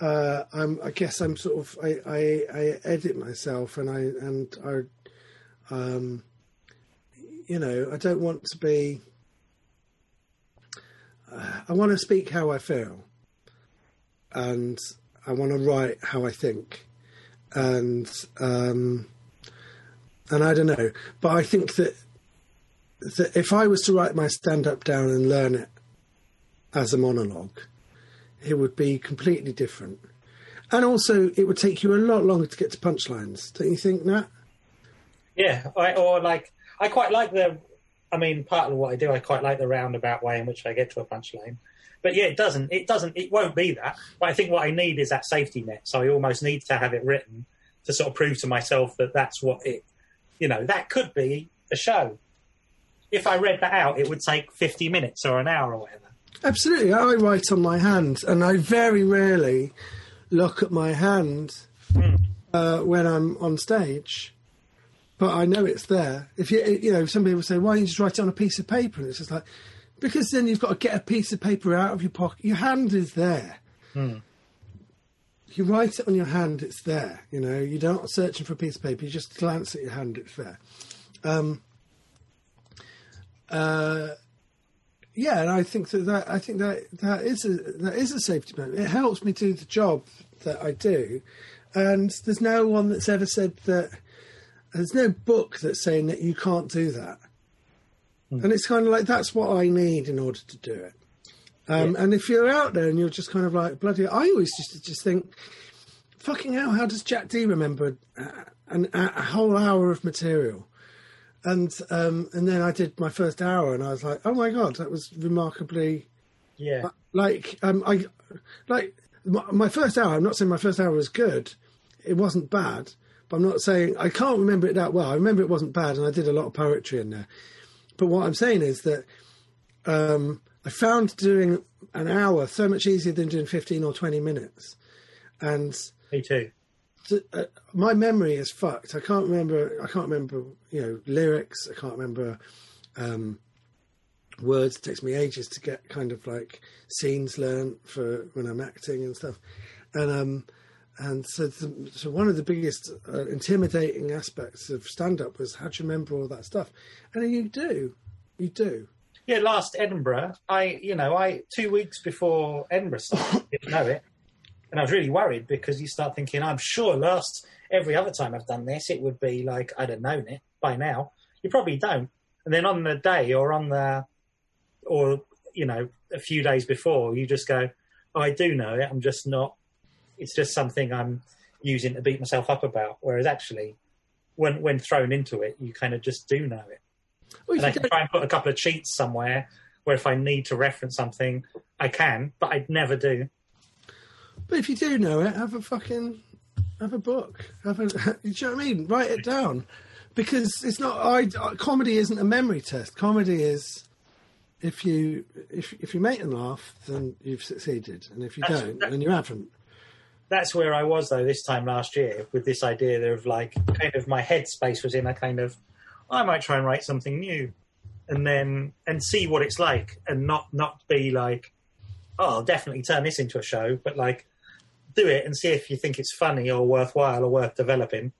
uh, I'm I guess I'm sort of I, I, I edit myself, and I and I um, you know I don't want to be. Uh, I want to speak how I feel, and I want to write how I think, and. Um, and I don't know, but I think that that if I was to write my stand up down and learn it as a monologue, it would be completely different. And also, it would take you a lot longer to get to punchlines. Don't you think, Nat? Yeah, I, or like I quite like the. I mean, part of what I do, I quite like the roundabout way in which I get to a punchline. But yeah, it doesn't. It doesn't. It won't be that. But I think what I need is that safety net. So I almost need to have it written to sort of prove to myself that that's what it. You know, that could be a show. If I read that out, it would take fifty minutes or an hour or whatever. Absolutely. I write on my hand, and I very rarely look at my hand uh, when I'm on stage. But I know it's there. If you, you know, some people say, "Why don't you just write it on a piece of paper?" And it's just like, because then you've got to get a piece of paper out of your pocket. Your hand is there. You write it on your hand; it's there. You know, you're not searching for a piece of paper. You just glance at your hand; it's there. Um, uh, yeah, and I think that, that I think that that is a that is a safety net. It helps me do the job that I do, and there's no one that's ever said that. There's no book that's saying that you can't do that. and it's kind of like that's what I need in order to do it. Um, And if you're out there and you're just kind of like bloody, I always just just think, fucking hell, how does Jack Dee remember an, a whole hour of material? And um, and then I did my first hour, and I was like, oh my god, that was remarkably Yeah. like um, I like my, my first hour. I'm not saying my first hour was good. It wasn't bad, but I'm not saying I can't remember it that well. I remember it wasn't bad, and I did a lot of poetry in there. But what I'm saying is that um, I found doing an hour so much easier than doing 15 or 20 minutes, and Me too. Uh, my memory is fucked. I can't remember. I can't remember. You know, lyrics. I can't remember um, words. It takes me ages to get kind of like scenes learned for when I'm acting and stuff. And um, and so the, so one of the biggest uh, intimidating aspects of stand up was how do you remember all that stuff? And you do, you do. Yeah, last Edinburgh, I, you know, I two weeks before Edinburgh started, didn't know it, and I was really worried because you start thinking, I'm sure last every other time I've done this, it would be like I'd have known it by now. You probably don't, and then on the day or on the, or you know, a few days before, you just go, oh, I do know it. I'm just not. It's just something I'm using to beat myself up about. Whereas actually, when when thrown into it, you kind of just do know it. Well, And I can try and put a couple of cheats somewhere where if I need to reference something, I can, but I'd never do. But if you do know it, have a fucking have a book. Have a, do you know what I mean? Write it down because it's not. I comedy isn't a memory test. Comedy is if you if if you make them laugh, then you've succeeded, and if you That's- don't, that- then you haven't. That's where I was though this time last year with this idea of like kind of my headspace was in a kind of I might try and write something new and then and see what it's like and not not be like oh I'll definitely turn this into a show but like do it and see if you think it's funny or worthwhile or worth developing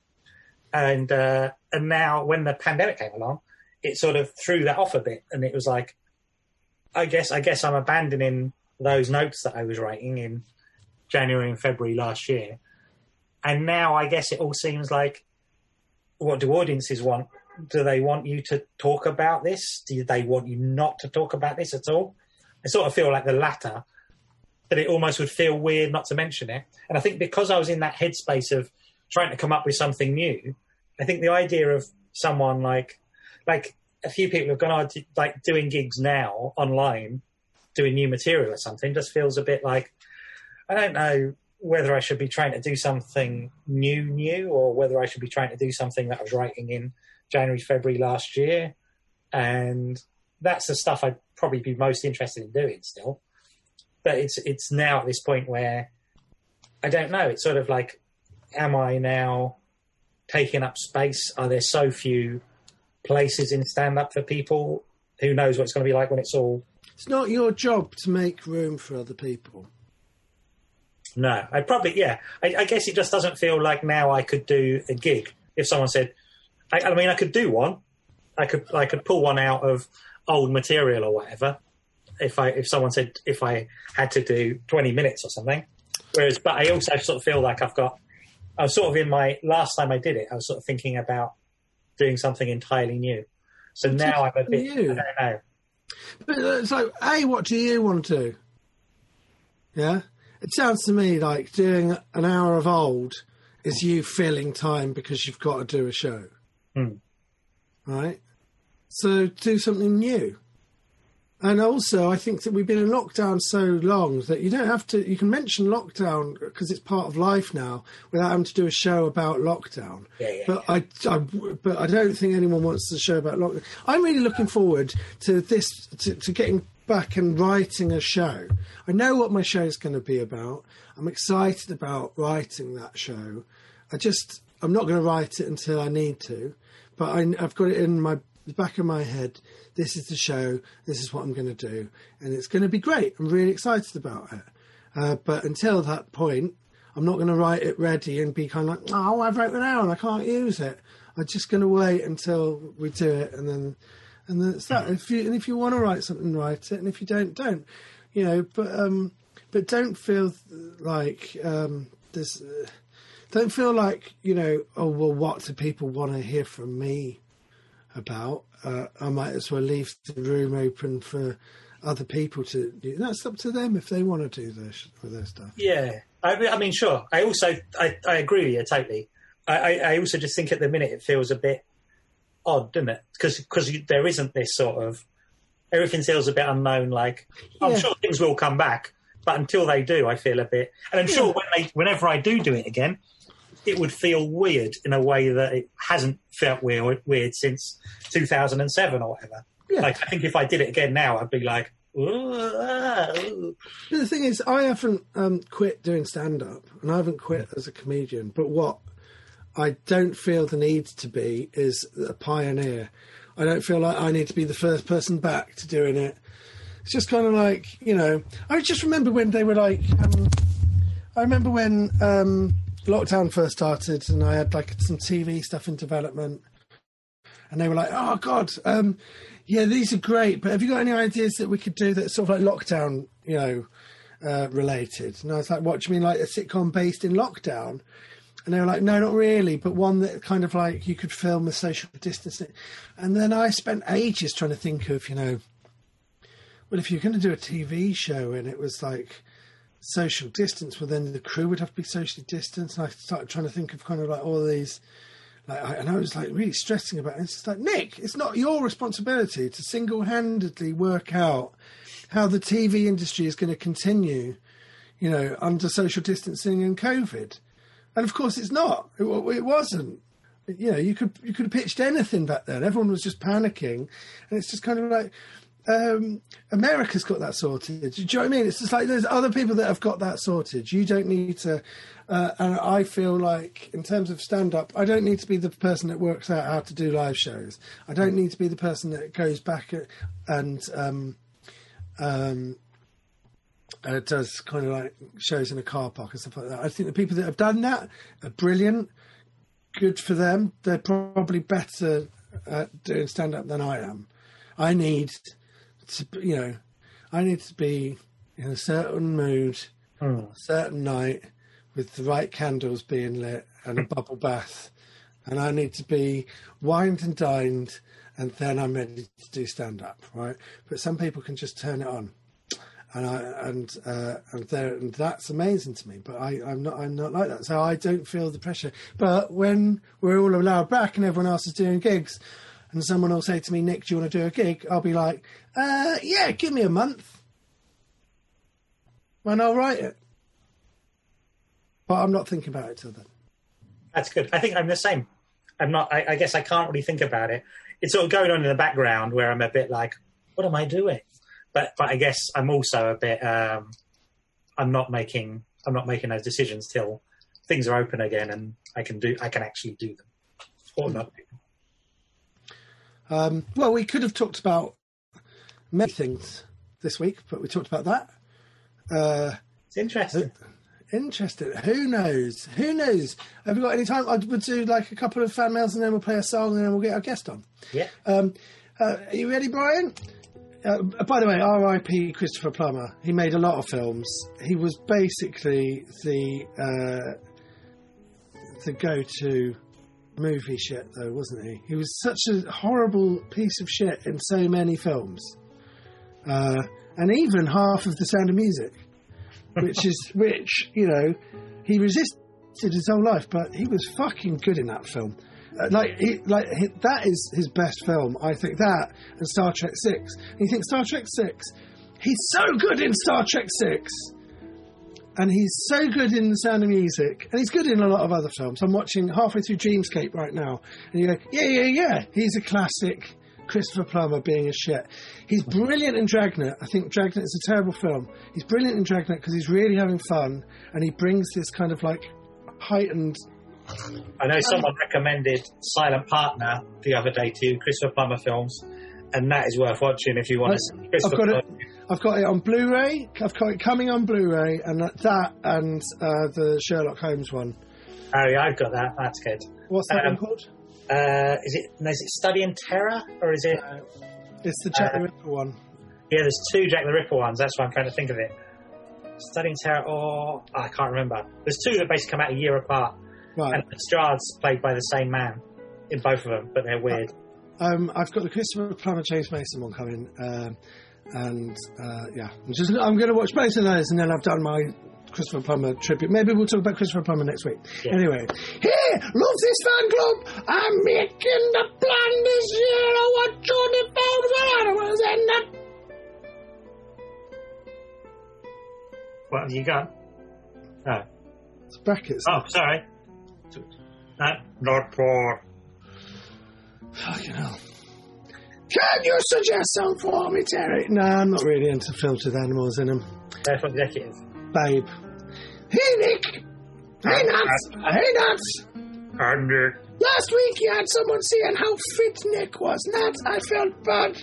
and uh and now when the pandemic came along it sort of threw that off a bit and it was like I guess I guess I'm abandoning those notes that I was writing in January and February last year. And now I guess it all seems like what do audiences want? Do they want you to talk about this? Do they want you not to talk about this at all? I sort of feel like the latter, that it almost would feel weird not to mention it. And I think because I was in that headspace of trying to come up with something new, I think the idea of someone like, like a few people have gone oh, on to, like doing gigs now online, doing new material or something, just feels a bit like, I don't know whether I should be trying to do something new, new, or whether I should be trying to do something that I was writing in January, February last year. And that's the stuff I'd probably be most interested in doing still. But it's it's now at this point where I don't know. It's sort of like, am I now taking up space? Are there so few places in stand up for people? Who knows what it's going to be like when it's all It's not your job to make room for other people. No, I probably yeah. I, I guess it just doesn't feel like now I could do a gig. If someone said, I, I mean, I could do one. I could I could pull one out of old material or whatever. If I if someone said if I had to do twenty minutes or something. Whereas, but I also sort of feel like I've got. I was sort of in my last time I did it. I was sort of thinking about doing something entirely new. So now I'm a bit. New? I don't know. But uh, like, hey, what do you want to do? Yeah, it sounds to me like doing an hour of old is you filling time because you've got to do a show, Hmm. right? So do something new. And also, I think that we've been in lockdown so long that you don't have to. You can mention lockdown because it's part of life now, without having to do a show about lockdown. Yeah, yeah, but I, I, but I don't think anyone wants to show about lockdown. I'm really looking forward to this, to, to getting back and writing a show. I know what my show is going to be about. I'm excited about writing that show. I just, I'm not going to write it until I need to, but I, I've got it in my the back of my head. This is the show. This is what I'm going to do, and it's going to be great. I'm really excited about it. Uh, but until that point, I'm not going to write it ready and be kind of like, oh, I've written it down, I can't use it. I'm just going to wait until we do it, and then, and then it's that. If you and if you want to write something, write it, and if you don't, don't. You know, but um, but don't feel like um, this. Uh, don't feel like you know. Oh well, what do people want to hear from me? About, uh, I might as well leave the room open for other people to. do That's up to them if they want to do their with their stuff. Yeah, I, mean- I mean, sure. I also I, I agree with you totally. I, I, I also just think at the minute it feels a bit odd, doesn't it? Because because there isn't this sort of everything feels a bit unknown. Like I'm Yeah. sure things will come back, but until they do, I feel a bit. And I'm sure when they whenever I do do it again, it would feel weird in a way that it hasn't felt weird weird since 2007 or whatever. Yeah. Like I think if I did it again now, I'd be like. "Ooh, ah. But the thing is, I haven't um, quit doing stand up and I haven't quit as a comedian. But what I don't feel the need to be is a pioneer. I don't feel like I need to be the first person back to doing it. It's just kind of like, you know, I just remember when they were like, um, I remember when um, lockdown first started and I had like some TV stuff in development and they were like, "Oh God, um, yeah, these are great, but have you got any ideas that we could do that's sort of like lockdown, you know, uh, related?" And I was like, "What do you mean, like a sitcom based in lockdown?" And they were like, "No, not really, but one that kind of like you could film with social distancing." And then I spent ages trying to think of, you know, well, if you're going to do a TV show and it was like social distance, well, then the crew would have to be socially distanced. And I started trying to think of kind of like all these like, I, and I was like really stressing about it. It's like Nick, it's not your responsibility to single-handedly work out how the TV industry is going to continue, you know, under social distancing and COVID. And of course, it's not. It, it wasn't. You know, you could you could have pitched anything back then. Everyone was just panicking, and it's just kind of like um, America's got that sorted. Do you know what I mean? It's just like there's other people that have got that sorted. You don't need to. Uh, and I feel like, in terms of stand up, I don't need to be the person that works out how to do live shows. I don't need to be the person that goes back and um, um, uh, does kind of like shows in a car park and stuff like that. I think the people that have done that are brilliant. Good for them. They're probably better at doing stand up than I am. I need to, you know, I need to be in a certain mood, Hmm. a certain night, with the right candles being lit and a bubble bath, and I need to be wined and dined, and then I'm ready to do stand up, right? But some people can just turn it on, and I and uh, and, there, and that's amazing to me. But I, I'm not I'm not like that, so I don't feel the pressure. But when we're all allowed back and everyone else is doing gigs, and someone will say to me, Nick, do you want to do a gig? I'll be like, uh, yeah, give me a month, and I'll write it. But I'm not thinking about it till then. That's good. I think I'm the same. I'm not. I, I guess I can't really think about it. It's sort of going on in the background where I'm a bit like, what am I doing? But but I guess I'm also a bit. Um, I'm not making. I'm not making those decisions till things are open again and I can do. I can actually do them. Or not. Um, well, we could have talked about many things this week, but we talked about that. Uh, It's interesting. interesting. Who knows? Who knows? Have we got any time? I would do like a couple of fan mails and then we'll play a song and then we'll get our guest on. Yeah. Um, uh, are you ready, Brian? Uh, by the way, R.I.P. Christopher Plummer. He made a lot of films. He was basically the uh, the go-to movie shit, though, wasn't he? He was such a horrible piece of shit in so many films, uh, and even half of The Sound of Music, which is which you know he resisted his whole life, but he was fucking good in that film. Uh, like, he, like he, that is his best film. I think that and Star Trek Six. And you think Star Trek Six? He's so good in Star Trek Six, and he's so good in The Sound of Music, and he's good in a lot of other films. I'm watching halfway through Dreamscape right now, and you go, yeah, yeah, yeah. He's a classic. Christopher Plummer being a shit. He's brilliant in Dragnet. I think Dragnet is a terrible film. He's brilliant in Dragnet because he's really having fun and he brings this kind of like heightened. I know someone recommended Silent Partner the other day to Christopher Plummer films, and that is worth watching if you want to see I've got it. I've got it on Blu-ray. I've got it coming on Blu-ray, and that, that and uh, the Sherlock Holmes one. Oh, yeah, I've got that. That's good. What's that Um, one called? Uh, is it is it Study in Terror or is it? It's the Jack uh, the Ripper one. Yeah, there's two Jack the Ripper ones. That's why I'm trying to think of it. Study in Terror or oh, I can't remember. There's two that basically come out a year apart, Right. and Lestrade's played by the same man in both of them, but they're weird. Um, I've got the Christopher Plummer James Mason one coming, um, and uh, yeah, I'm just I'm going to watch both of those, and then I've done my Christopher Plummer tribute. Maybe we'll talk about Christopher Plummer next week. Yeah. Anyway, hey, love this fan club. I'm making the plan this year. I want Johnny where I was in the What have you got? Oh, It's brackets. oh sorry. No, not for. Fucking hell. Can you suggest some for me, Terry? No, I'm not really into films with animals in them. Therefore, executive. Babe. Hey, Nick. Hey, Nuts. Hey, Nuts. And uh, Last week you had someone saying how fit Nick was. Nat, I felt bad.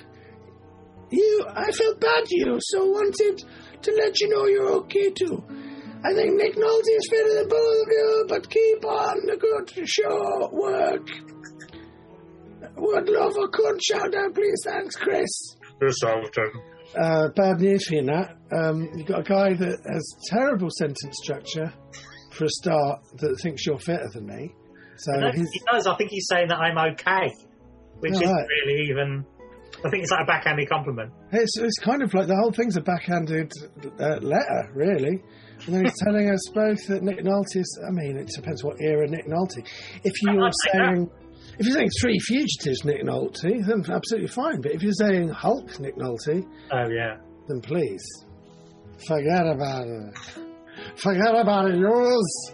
You, I felt bad you, so wanted to let you know you're okay too. I think Nick Nolte is fitter than both of you, but keep on the good show work. Would love a cunt shout out, please. Thanks, Chris. Sultan. Uh, bad news for you, Nat. Um, you've got a guy that has terrible sentence structure for a start that thinks you're fitter than me. So I don't think he's, he does. I think he's saying that I'm okay, which Oh, isn't right. really even. I think it's like a backhanded compliment. It's, it's kind of like the whole thing's a backhanded uh, letter, really. And then he's telling us both that Nick Nolte's. I mean, it depends what era Nick Nolte. If you I were like that. saying, if you're saying Three Fugitives Nick Nolte, then absolutely fine. But if you're saying Hulk Nick Nolte, Oh yeah. then please forget about it. Forget about it, yours.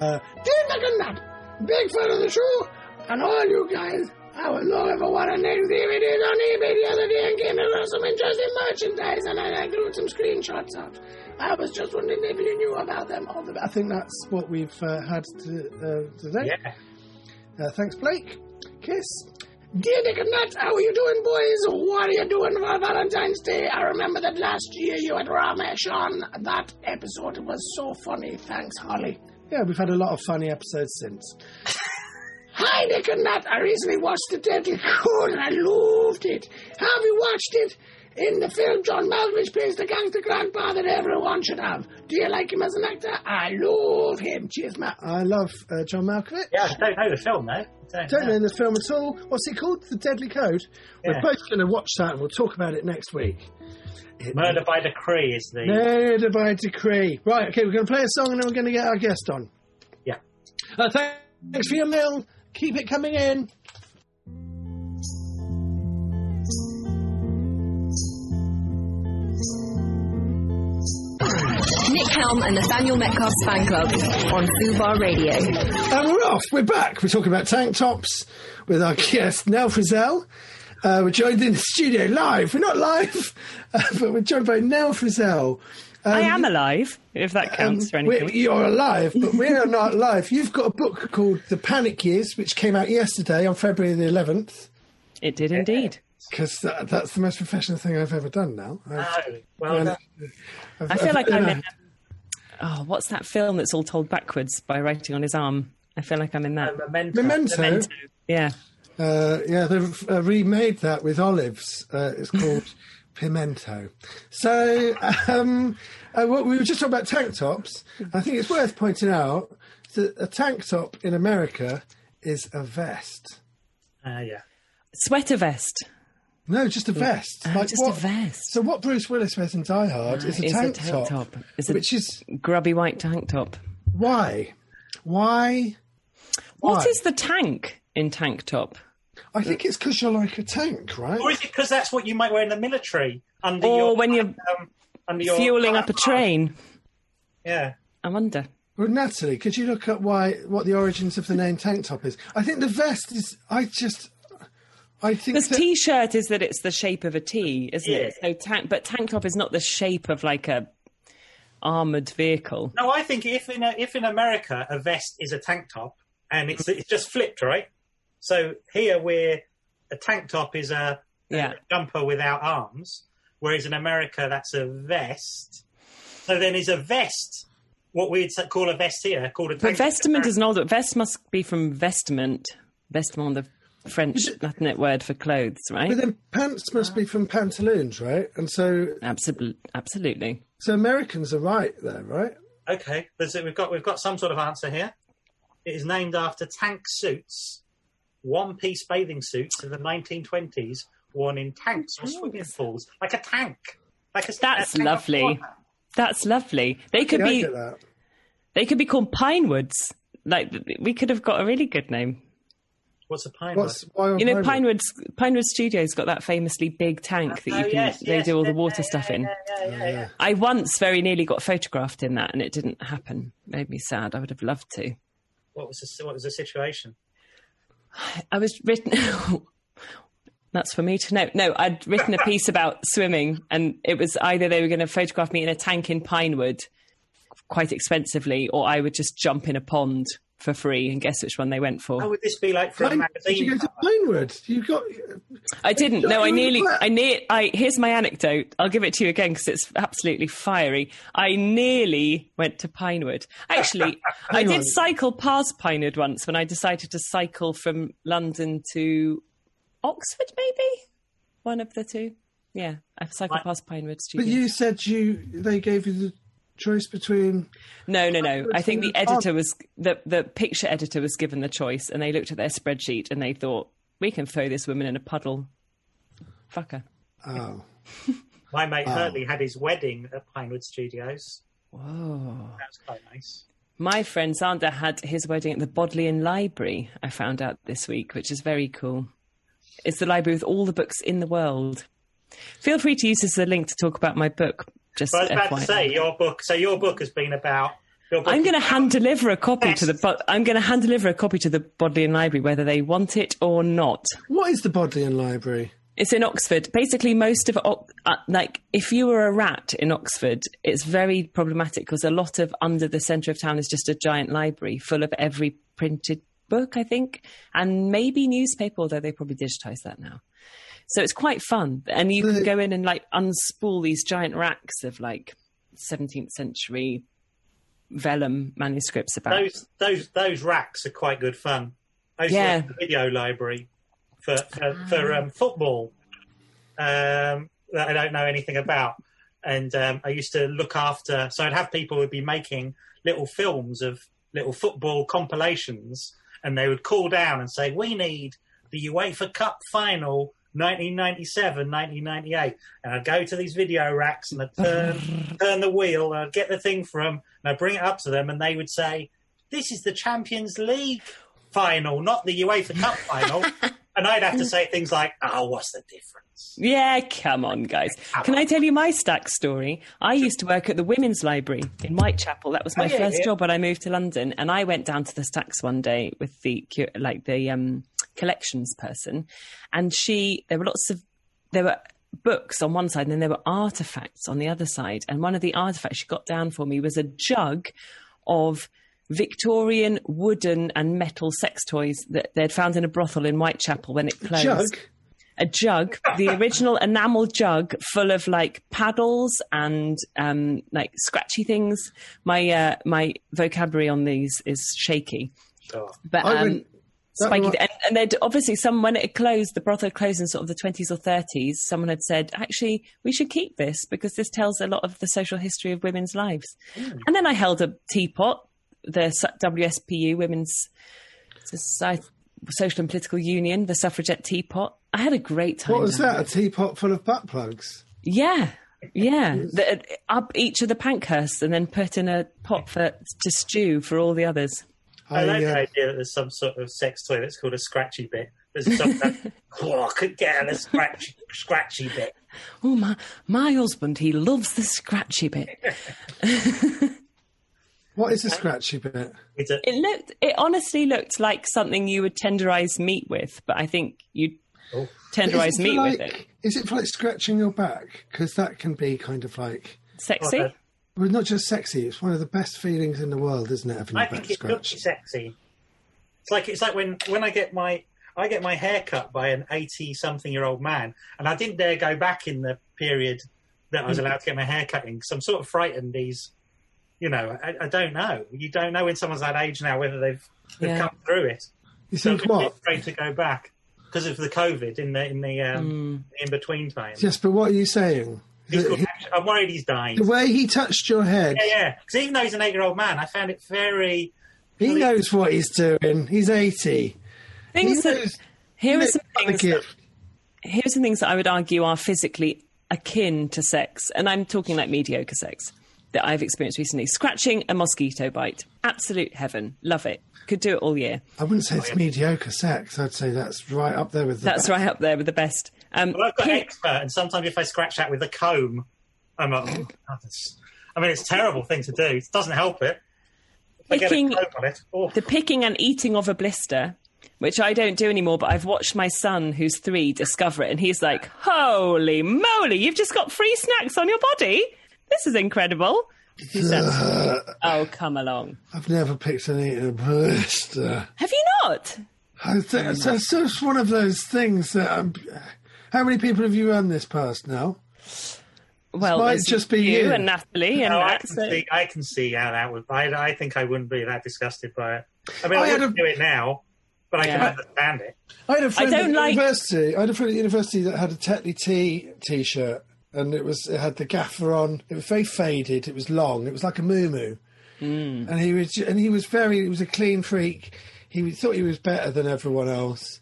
Uh, Dear and Nat, big fan of the show, and all you guys. I was looking for one of Nick's DVDs on eBay the other day and came across some interesting merchandise, and I glued some screenshots out. I was just wondering if you knew about them. All the, I think that's what we've uh, had to, uh, today. Yeah. Uh, thanks, Blake. Kiss. Dear Nick and Nat, how are you doing, boys? What are you doing for Valentine's Day? I remember that last year you had Ramesh on. That episode was so funny. Thanks, Holly. Yeah, we've had a lot of funny episodes since. Hi, Nick and Nat. I recently watched The Deadly Code and I loved it. Have you watched it? In the film, John Malkovich plays the gangster grandpa that everyone should have. Do you like him as an actor? I love him. Cheers, Matt. I love uh, John Malkovich. Yeah, I don't know the film though. Don't, Don't know the film at all. What's it called? The Deadly Code. Yeah. We're both going to watch that and we'll talk about it next week. Murder by Decree is the. Murder by decree. Right, okay, we're going to play a song and then we're going to get our guest on. Yeah. Uh, thanks for your mail. Keep it coming in. Nick Helm and Nathaniel Metcalfe's fan club on Fubar Radio. And we're off. We're back. We're talking about tank tops with our guest, Nell Frizzell. Uh, we're joined in the studio live. We're not live, uh, but we're joined by Nell Frizzell. I am alive, if that counts Um, we're- anything. You're alive, but we're not live. You've got a book called The Panic Years, which came out yesterday on February the 11th. It did indeed. Because that, that's the most professional thing I've ever done now. I've, Oh, well, and that- I've- I feel I've- like I'm in. Oh, what's that film that's all told backwards by writing on his arm? I feel like I'm in that. Memento. Memento. Memento. Yeah. Uh, yeah, they've uh, remade that with olives. Uh, it's called Pimento. So, um, uh, what we were just talking about tank tops. I think it's worth pointing out that a tank top in America is a vest. Uh, yeah. Sweater vest. No, just a vest. Oh, just a vest. So what Bruce Willis wears in Die Hard is a Is tank, top, It's a which is grubby white tank top. why, why? What Why? is the tank in tank top? I think it's because you're like a tank, right? Or is it because that's what you might wear in the military under Or your when you're um, under your Fueling up a train. Yeah. I wonder. Well, Natalie, could you look at why what the origins of the name tank top is? I think the vest is. I just. I think Because that- t-shirt is that it's the shape of a T, isn't it? So tank, but tank top is not the shape of like a armored vehicle. No, I think if in a, if in America a vest is a tank top and it's it's just flipped, right? So here we're a tank top is a, Yeah. a jumper without arms, whereas in America that's a vest. So then is a vest what we'd call a vest here called a But vestment top? is an older. Vest must be from vestment. Vestment, the French Latin word for clothes, right? But then pants must be from pantaloons, right? And so, Absolutely, absolutely. so Americans are right there, right? Okay, but so we've got we've got some sort of answer here. It is named after tank suits one-piece bathing suits of the 1920s worn in tanks or oh, swimming pools, like a tank. Like a That's a tank lovely. That's lovely. They could Yeah, be that. they could be called Pinewoods. Like we could have got a really good name. What's a pine? What's why You know, Pinewood? Pinewood's Pinewood Studios got that famously big tank that Oh, you can yes, they yes, do all the water yeah, stuff yeah, in. yeah, yeah, yeah, yeah. I once very nearly got photographed in that, and it didn't happen. Made me sad. I would have loved to. What was the, what was the situation? I was written. That's for me to know. No, I'd written a piece about swimming, and it was either they were going to photograph me in a tank in Pinewood, quite expensively, or I would just jump in a pond for free. And guess which one they went for? How would this be like for a Pine- Did you go to Pinewood? You got I didn't. No, I nearly. I near. I here's my anecdote. I'll give it to you again because it's absolutely fiery. I nearly went to Pinewood. Actually, I did on. cycle past Pinewood once when I decided to cycle from London to Oxford, maybe one of the two. Yeah, I cycled Right. past Pinewood But Studios. you said you they gave you the choice between No, no, no. I think the Pinewood and editor was the the picture editor was given the choice, and they looked at their spreadsheet and they thought we can throw this woman in a puddle. Fuck her. oh My mate oh. Hurley had his wedding at Pinewood Studios. Whoa. That was quite nice. My friend Zander had his wedding at the Bodleian Library, I found out this week, which is very cool. It's the library with all the books in the world. Feel free to use this as a link to talk about my book. Just But I was about FYI. to say your book. So your book has been about. I'm going to hand deliver a copy to the Yes. I'm going to hand deliver a copy to the Bodleian Library whether they want it or not. what is the Bodleian Library? It's in Oxford. Basically, most of Ox- uh, like if you were a rat in Oxford, it's very problematic because a lot of under the centre of town is just a giant library full of every printed book, I think, and maybe newspaper, although they probably digitise that now. So it's quite fun, and you can go in and like unspool these giant racks of like 17th century vellum manuscripts about. those those those racks are quite good fun. I used Yeah. to video library for for, for um, football um, that I don't know anything about, and um, I used to look after. So I'd have people who'd be making little films of little football compilations, and they would call down and say, "We need the UEFA Cup final." 1997, 1998, and I'd go to these video racks and I'd turn turn the wheel and I'd get the thing from and I'd bring it up to them and they would say, This is the Champions League final, not the UEFA Cup final. and I'd have to say things like, Oh, what's the difference? Yeah, come on, guys. Can I tell you my stack story? I used to work at the Women's Library in Whitechapel. That was my Oh, yeah, first yeah. job when I moved to London, and I went down to the stacks one day with the like the um, collections person, and she there were lots of there were books on one side and then there were artifacts on the other side and one of the artifacts she got down for me was a jug of Victorian wooden and metal sex toys that they'd found in a brothel in Whitechapel when it closed Jug. a jug, the original enamel jug full of like paddles and um, like scratchy things. My uh, my vocabulary on these is shaky, Sure. but I um, went- that spiky. And, and they'd obviously some when it closed, the brothel closed in sort of the twenties or thirties. Someone had said, actually, we should keep this because this tells a lot of the social history of women's lives. Hmm. And then I held a teapot, the WSPU Women's Society. Social and Political Union, the suffragette teapot. I had a great time. What was that? A teapot full of butt plugs? yeah, yeah. The, uh, up each of the Pankhursts and then put in a pot for to stew for all the others. I like uh, the idea that there's some sort of sex toy that's called a scratchy bit. There's some that, oh, I could get on a scratchy, scratchy bit. Oh my, my husband, he loves the scratchy bit. what is a scratchy bit? It's It looked, it honestly looked like something you would tenderize meat with, but I think you'd oh, tenderize Is it for meat like, with it. Is it for like scratching your back? Because that can be kind of like, Sexy. Okay. Well, not just sexy. It's one of the best feelings in the world, isn't it? Having I think it could be sexy. It's like it's like when when I get my I get my hair cut by an eighty something year old man, and I didn't dare go back in the period that I was allowed to get my hair cut in because I'm sort of frightened. These, you know, I, I don't know. You don't know when someone's that age now whether they've, they've Yeah. come through it. You So I'm think a what? afraid to go back because of the COVID in the in the Mm. um, in between time. Yes, but what are you saying? He's That got- he- I'm worried he's dying. the way he touched your head, Yeah, yeah. Because even though he's an eight year old man, I found it very. he knows what he's doing. He's 80. Things He that knows- here are some things. the That, here are some things that I would argue are physically akin to sex, and I'm talking like mediocre sex that I've experienced recently. Scratching a mosquito bite, absolute heaven, love it. Could do it all year. I wouldn't say it's mediocre sex. I'd say that's right up there with the That's right up there with the best. Um, Well, I've got pin- expert, and sometimes if I scratch that with a comb, I'm like, oh, God, I mean, it's a terrible thing to do. It doesn't help it. If I get a Picking- it, oh, the picking and eating of a blister, which I don't do anymore, but I've watched my son, who's three, discover it, and he's like, "Holy moly! You've just got free snacks on your body. This is incredible." He said, "Oh, come along. I've never picked and eaten a blister. Have you not?" I think it's, it's just one of those things that. I'm, how many people have you run this past now? Well, it might just be you. and Natalie and no, I can so- see. I can see how that would. I, I think I wouldn't be that disgusted by it. I mean, I, I wouldn't a- do it now, but I can understand it. I had a friend don't at like- university. I had a friend at university that had a Tetley Tea T-shirt, and it was it had the gaffer on. It was very faded. It was long. It was like a moo hmm. and he was and he was very. He was a clean freak. He thought he was better than everyone else.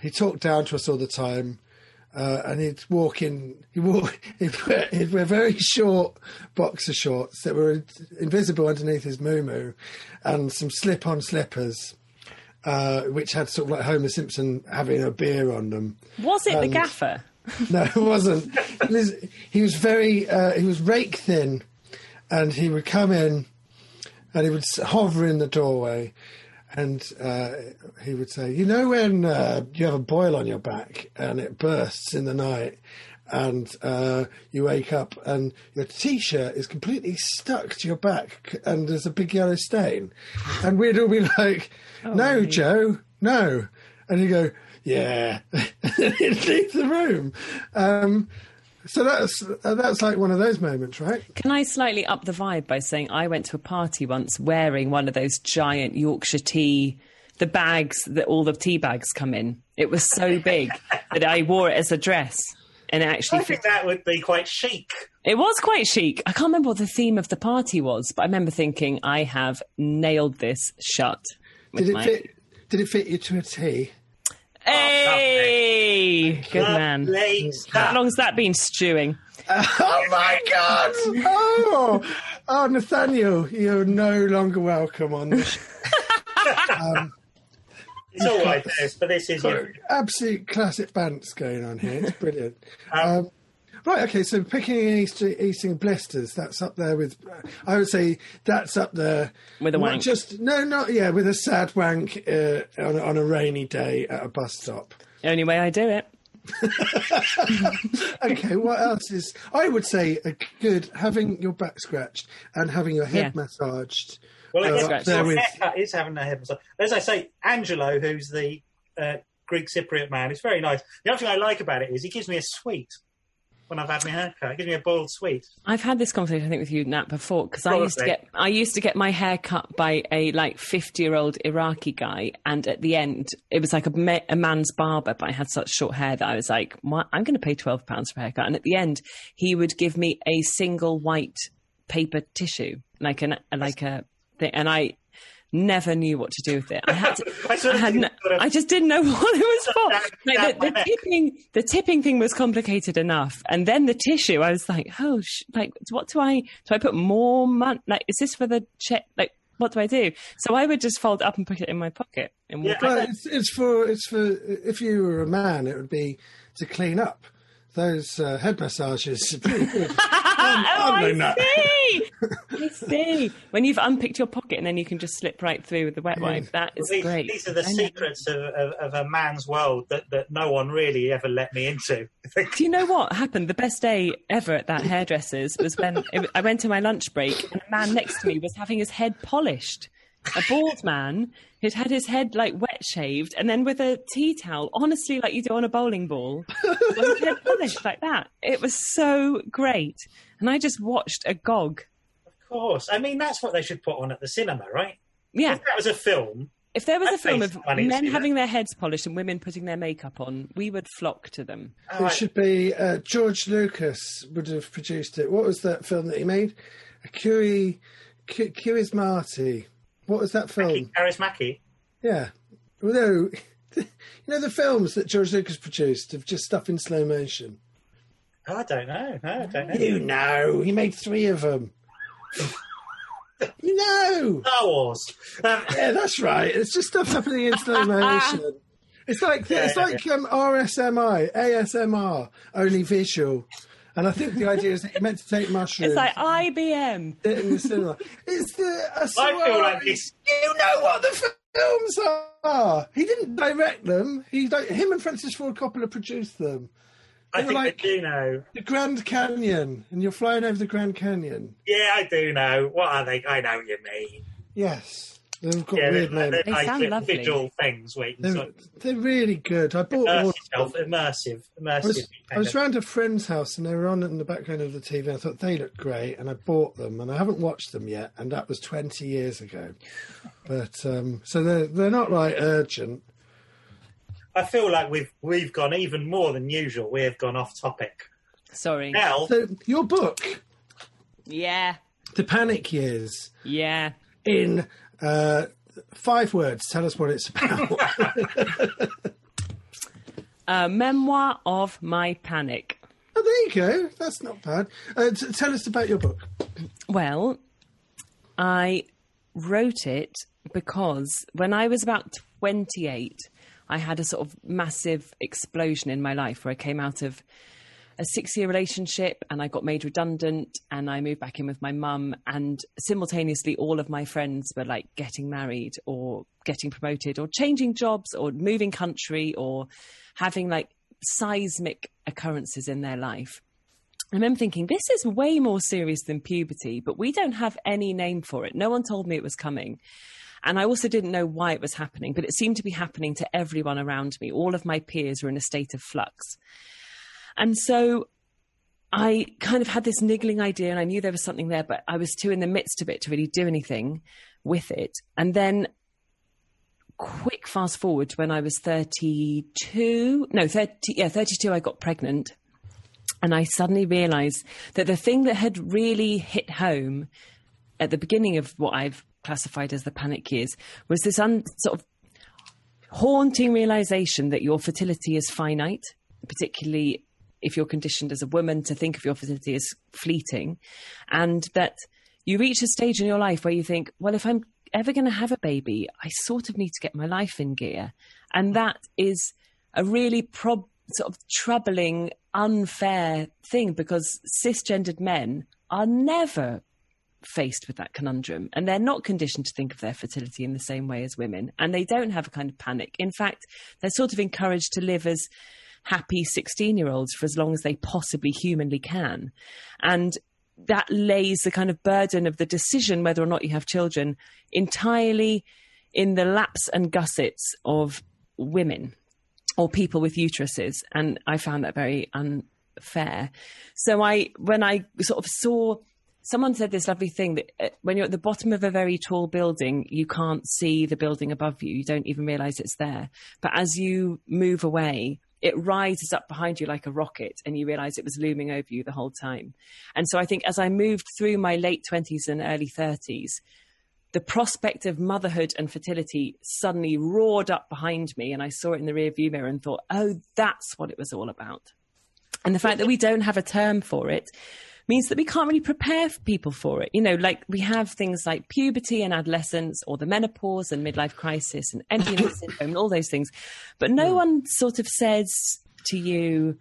He talked down to us all the time. Uh, and he'd walk in. He wore he'd wear, he'd wear very short boxer shorts that were invisible underneath his moo and some slip-on slippers, uh, which had sort of like Homer Simpson having a beer on them. was it the gaffer? No, it wasn't. He was very. Uh, he was rake thin, and he would come in, and he would hover in the doorway, and uh, he would say, "You know when uh, you have a boil on your back and it bursts in the night." And uh, you wake up and your t-shirt is completely stuck to your back, and there's a big yellow stain. And we'd all be like, "No, Joe, no," and you go, "Yeah," and he'd leave the room. Um, so that's uh, that's like one of those moments, right? Can I slightly up the vibe by saying I went to a party once wearing one of those giant Yorkshire tea, the bags that all the tea bags come in. It was so big that I wore it as a dress, and it actually I fit. think that would be quite chic. It was quite chic. I can't remember what the theme of the party was, but I remember thinking I have nailed this shut. Did it my- fit? Did it fit you to a T? Hey, good man. Lovely How stuff. long's that been stewing? Oh my God! Oh, oh, Nathaniel, you're no longer welcome on this. It's all right, this, but this is your, Absolute classic bants going on here. It's brilliant. Um, right, okay, so picking and eating, eating blisters, that's up there with, I would say that's up there. With a not wank. Just, no, not, yeah, with a sad wank uh, on, a- on a rainy day at a bus stop. The only way I do it. Okay, what else is, I would say a good, having your back scratched and having your head Yeah. massaged. well, I uh, guess up there your with- haircut is having a head massage. As I say, Angelo, who's the uh, Greek Cypriot man, is very nice. The other thing I like about it is he gives me a sweet when I've had my haircut. He gives me a boiled sweet. I've had this conversation, I think, with you, Nat, before because I used to get I used to get my hair cut by a like fifty year old Iraqi guy, and at the end, it was like a, ma- a man's barber, but I had such short hair that I was like, "What? I'm going to pay twelve pounds for a haircut." And at the end, he would give me a single white paper tissue, like an like a thing, and I never knew what to do with it. I had to, I sort I had no, sort of- I just didn't know what it was for. Like the, the tipping, the tipping thing was complicated enough, and then the tissue. I was like, oh, sh- like what do I do? I put more money? Like, is this for the check? Like, what do I do? So I would just fold it up and put it in my pocket and. Yeah, Well, it's, it's for it's for if you were a man, it would be to clean up. Those uh, head massages are. I'm- Oh, I'm that. see. I see. When you've unpicked your pocket and then you can just slip right through with the wet wipe. That is These, great. these are the I secrets of, of, of a man's world that, that no one really ever let me into. Do you know what happened? The best day ever at that hairdresser's was when it, I went to my lunch break and a man next to me was having his head polished. A bald man who'd had his head like wet shaved and then with a tea towel, honestly, like you do on a bowling ball, with his head polished like that. It was so great. And I just watched agog. of course. I mean, that's what they should put on at the cinema, right? Yeah. If that was a film, If there was a I'd film of some money to men see that. having their heads polished and women putting their makeup on, we would flock to them. oh, It should be uh, George Lucas would have produced it. What was that film that he made? A Curie, Cu- Marty. What was that film? Karis Mackie. Yeah. Well, no, you know the films that George Lucas produced of just stuff in slow motion. I don't know. No, I don't know. You know, he made three of them. you know, Star Wars. Um, yeah, that's right. It's just stuff happening in slow motion. It's like it's Yeah, like um, RSMI, ASMR, only visual. And I think the idea is that you're meant to take mushrooms. It's like IBM. it in the cinema. It's the. I, I feel like this. You know what the films are. He didn't direct them. He di- him and Francis Ford Coppola produced them. I They think like- I do know. The Grand Canyon, and you're flying over the Grand Canyon. Yeah, I do know. What are they? I know what you mean. Yes, they've got Yeah, weird they're, names. they're They like sound little lovely. visual things where They're, sort of they're really good. I bought immerse all. yourself. Immersive. Immersive. I was, I was kind round a friend's house and they were on in the background of the TV. And I thought they looked great, and I bought them, and I haven't watched them yet, and that was twenty years ago. But um, so they're they're not like urgent. I feel like we've we've gone even more than usual. We have gone off topic. Sorry. Now, So your book, Yeah. The Panic Years, Yeah. in uh, five words, tell us what it's about. A memoir of my panic. oh, there you go. That's not bad. Uh, t- tell us about your book. Well, I wrote it because when I was about 28, I had a sort of massive explosion in my life where I came out of a six year relationship and I got made redundant and I moved back in with my mum. And simultaneously, all of my friends were like getting married or getting promoted or changing jobs or moving country or having like seismic occurrences in their life. I remember thinking, this is way more serious than puberty, but we don't have any name for it. No one told me it was coming. And I also didn't know why it was happening, but it seemed to be happening to everyone around me. All of my peers were in a state of flux. And so I kind of had this niggling idea and I knew there was something there, but I was too in the midst of it to really do anything with it. And then quick fast forward to when I was 32, no, 30, yeah, 32, I got pregnant. And I suddenly realized that the thing that had really hit home at the beginning of what I've classified as the panic years was this un, sort of haunting realization that your fertility is finite, particularly if you're conditioned as a woman to think of your fertility as fleeting, and that you reach a stage in your life where you think, well, if I'm ever going to have a baby, I sort of need to get my life in gear. And that is a really prob- sort of troubling, unfair thing because cisgendered men are never faced with that conundrum. And they're not conditioned to think of their fertility in the same way as women. And they don't have a kind of panic. In fact they're sort of encouraged to live as happy 16 year olds for as long as they possibly humanly can. And that lays the kind of burden of the decision whether or not you have children entirely in the laps and gussets of women or people with uteruses. And i found that very unfair. So i when i sort of saw someone said this lovely thing that uh, when you're at the bottom of a very tall building you can't see the building above you. You don't even realize it's there. But as you move away it rises up behind you like a rocket and you realize it was looming over you the whole time. And so i think as i moved through my late 20s and early 30s the prospect of motherhood and fertility suddenly roared up behind me and i saw it in the rear view mirror and thought oh that's what it was all about. And the fact that we don't have a term for it means that we can't really prepare people for it. You know, like we have things like puberty and adolescence, or the menopause and midlife crisis, and empty nest syndrome, and all those things. But no hmm. one sort of says to you,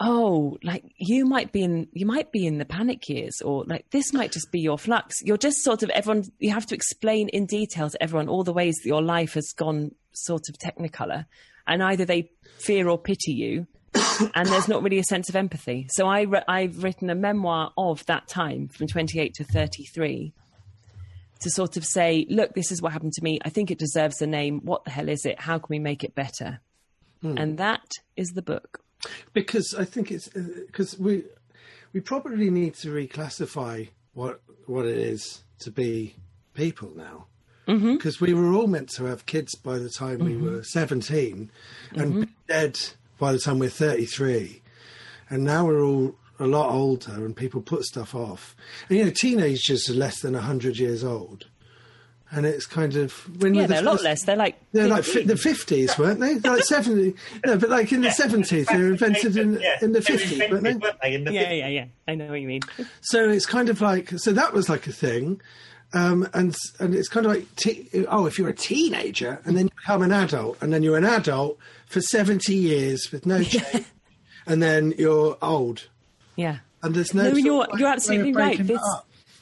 "Oh, like you might be in you might be in the panic years," or like this might just be your flux. You're just sort of everyone. You have to explain in detail to everyone all the ways that your life has gone sort of technicolor, and either they fear or pity you and there's not really a sense of empathy. So I re- I've written a memoir of that time from 28 to 33 to sort of say, look, this is what happened to me. I think it deserves a name. What the hell is it? How can we make it better? Hmm. And that is the book. because I think it's uh, because we we probably need to reclassify what what it is to be people now. Mm-hmm. Because we were all meant to have kids by the time we mm-hmm. were 17 and mm-hmm. be dead by the time we're 33. And now we're all a lot older and people put stuff off. And, you know, teenagers are less than 100 years old. and it's kind of when Yeah, were the they're a lot less. They're like They're like fi- the fifties, weren't they? Like seventy. No, but like in the seventies, they were invented in Yeah, in the fifties, weren't they? weren't they? In the Yeah, 50s. yeah, yeah. I know what you mean. So it's kind of like so that was like a thing, um, and and it's kind of like te- oh, if you're a teenager and then you become an adult, and then you're an adult for seventy years with no change, and then you're old, Yeah. and there's no. No, you're you're absolutely right. This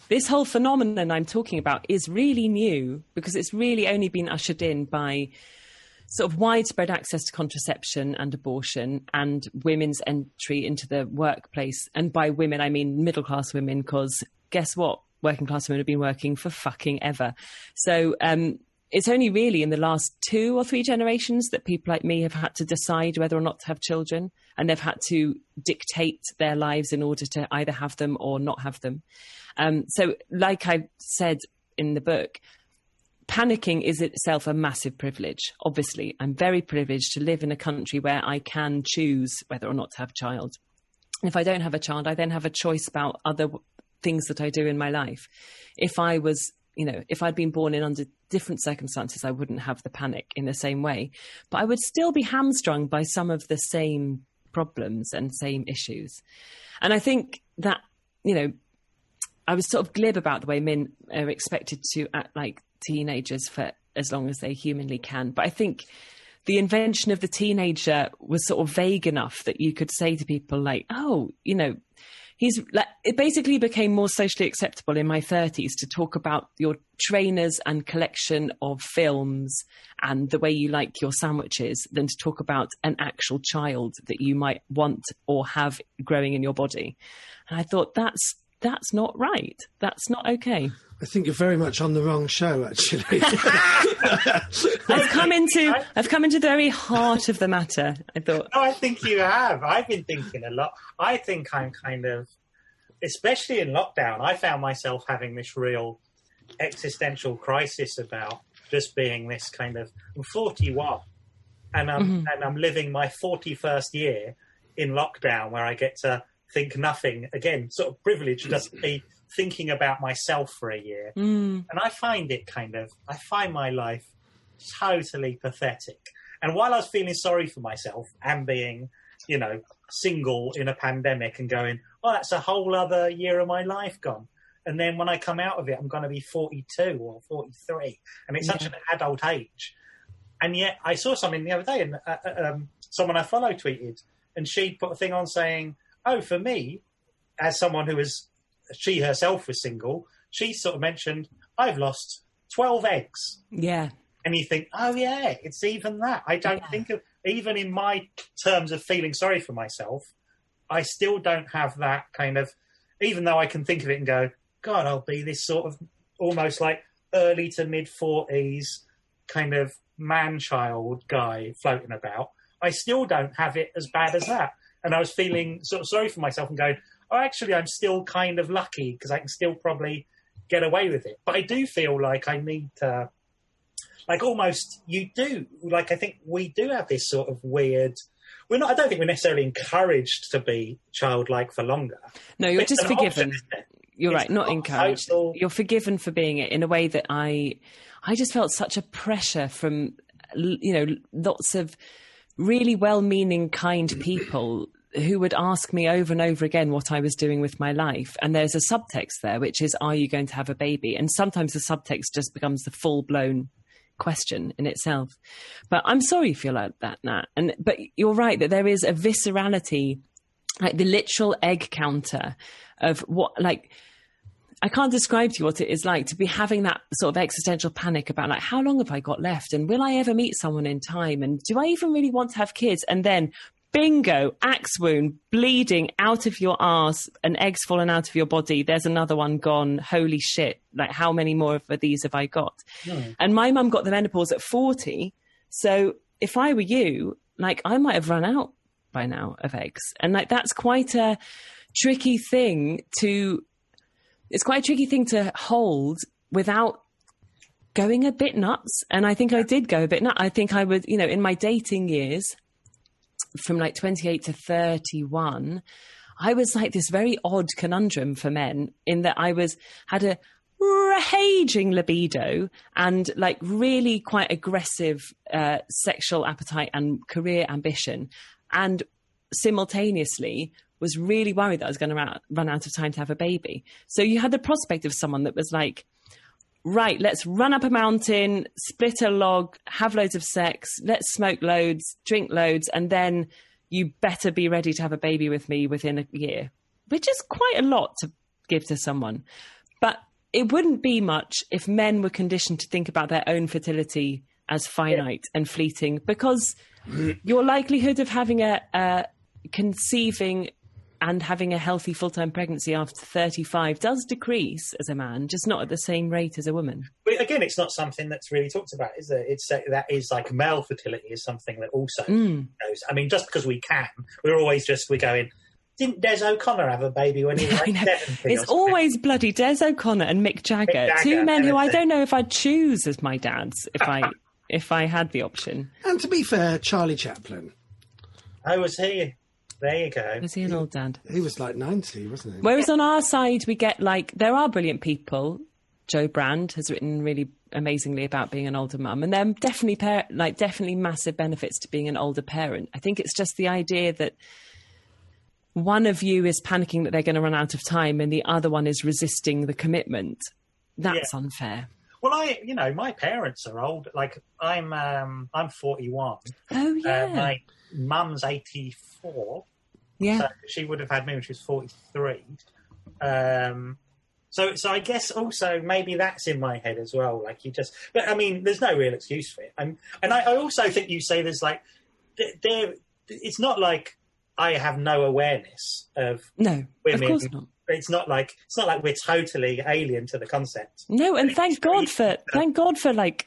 this whole phenomenon I'm talking about is really new because it's really only been ushered in by sort of widespread access to contraception and abortion and women's entry into the workplace. And by women, I mean middle class women, because guess what? Working class women have been working for fucking ever. So um, it's only really in the last two or three generations that people like me have had to decide whether or not to have children. And they've had to dictate their lives in order to either have them or not have them. Um, so, like I said in the book, panicking is itself a massive privilege. Obviously, I'm very privileged to live in a country where I can choose whether or not to have a child. If I don't have a child, I then have a choice about other things that I do in my life. If I was, you know, if I'd been born in under different circumstances, I wouldn't have the panic in the same way. But I would still be hamstrung by some of the same problems and same issues. And I think that, you know, I was sort of glib about the way men are expected to act like teenagers for as long as they humanly can. But I think the invention of the teenager was sort of vague enough that you could say to people like, "Oh, you know." He's like, it basically became more socially acceptable in my 30s to talk about your trainers and collection of films and the way you like your sandwiches than to talk about an actual child that you might want or have growing in your body. And I thought that's that's not right. That's not okay. I think you're very much on the wrong show, actually. I've come into I've come into the very heart of the matter. I thought, No, I think you have. I've been thinking a lot. I think I'm kind of, especially in lockdown, I found myself having this real existential crisis about just being this kind of. I'm 41, and I'm mm-hmm. and I'm living my 41st year in lockdown, where I get to think nothing again. Sort of privilege just be thinking about myself for a year, mm, and I find it kind of. I find my life totally pathetic. And while I was feeling sorry for myself and being, you know, single in a pandemic and going, oh, that's a whole other year of my life gone. And then when I come out of it, I'm going to be 42 or 43. And it's such an adult age. And yet I saw something the other day and uh, uh, um, someone I follow tweeted and she put a thing on saying, oh, for me, as someone who was, she herself was single, she sort of mentioned, I've lost 12 eggs yeah, and you think, oh yeah, it's even that. I don't Yeah. think of even in my terms of feeling sorry for myself, I still don't have that kind of. Even though I can think of it and go, God, I'll be this sort of almost like early to mid forties kind of man child guy floating about. I still don't have it as bad as that, and I was feeling sort of sorry for myself and going, oh, actually, I'm still kind of lucky because I can still probably get away with it. But I do feel like I need to like almost you do like i think we do have this sort of weird we're not i don't think we're necessarily encouraged to be childlike for longer no, you're It's just forgiven. option. You're It's right, not not encouraged. total- You're forgiven for being it in a way that I, I just felt such a pressure from, you know, lots of really well-meaning, kind people who would ask me over and over again what I was doing with my life. And there's a subtext there, which is, "Are you going to have a baby?" And sometimes the subtext just becomes the full-blown question in itself. But I'm sorry if you feel like that, Nat. And but you're right that there is a viscerality, like the literal egg counter of what like I can't describe to you what it is like to be having that sort of existential panic about like how long have I got left? And will I ever meet someone in time? And do I even really want to have kids? And then bingo axe wound bleeding out of your ass an egg's fallen out of your body there's another one gone. Holy shit like how many more of these have I got? Hmm. And my mum got the menopause at 40 so if I were you like I might have run out by now of eggs. And like that's quite a tricky thing to it's quite a tricky thing to hold without going a bit nuts. And I think I did go a bit nuts. I think I would, you know, in my dating years, from like 28 to 31, I was like this very odd conundrum for men in that I was, had a, raging libido and like really quite aggressive uh, sexual appetite and career ambition, and simultaneously was really worried that I was going to run out of time to have a baby. So you had the prospect of someone that was like, right, let's run up a mountain, split a log, have loads of sex, let's smoke loads, drink loads, and then you better be ready to have a baby with me within a year, which is quite a lot to give to someone. But it wouldn't be much if men were conditioned to think about their own fertility as finite yeah. and fleeting because your likelihood of having a, a conceiving and having a healthy full time pregnancy after 35 does decrease as a man, just not at the same rate as a woman. But again, it's not something that's really talked about, is it? It's uh, that is like male fertility is something that also mm. knows. I mean, just because we can, we're always just we're going. Didn't Des O'Connor have a baby when he was like 70? It's always bloody Des O'Connor and Mick Jagger, Mick Jagger two men who I don't know if I'd choose as my dads if I if I had the option. And to be fair, Charlie Chaplin. Oh, was he? There you go. Was he an old dad? He was like 90, wasn't he? Whereas on our side, we get like, there are brilliant people. Jo Brand has written really amazingly about being an older mum, and there are definitely par- like definitely massive benefits to being an older parent. I think it's just the idea that one of you is panicking that they're going to run out of time, and the other one is resisting the commitment. That's yeah. unfair. Well, I, you know, my parents are old. Like I'm, um, I'm 41. Oh yeah. Uh, my mum's 84. Yeah. So she would have had me when she was 43. Um, so, so I guess also maybe that's in my head as well. Like you just, but I mean, there's no real excuse for it. And and I, I also think you say there's like, there, it's not like I have no awareness of no women. Of course not. It's not like it's not like we're totally alien to the concept. No, and thank God for thank God for like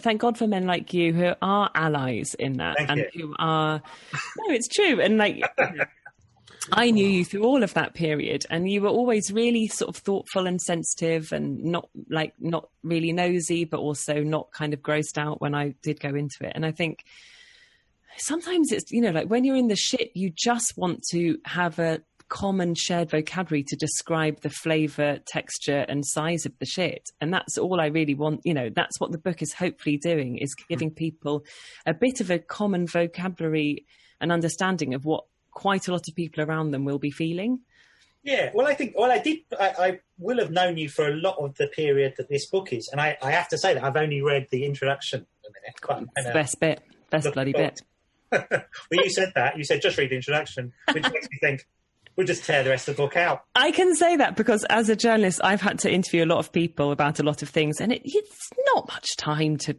thank God for men like you who are allies in that thank and you. who are no, it's true. And like I knew you through all of that period and you were always really sort of thoughtful and sensitive and not like not really nosy, but also not kind of grossed out when I did go into it. And I think sometimes it's, you know, like when you're in the shit, you just want to have a common shared vocabulary to describe the flavor, texture, and size of the shit. And that's all I really want. You know, that's what the book is hopefully doing is mm-hmm. giving people a bit of a common vocabulary and understanding of what quite a lot of people around them will be feeling. Yeah, well, I think, well, I did, I, I, will have known you for a lot of the period that this book is. And I, I have to say that I've only read the introduction a minute. The best bit, best bloody bit. well, you said that. You said just read the introduction, which makes me think we'll just tear the rest of the book out. I can say that because as a journalist, I've had to interview a lot of people about a lot of things, and it, it's not much time to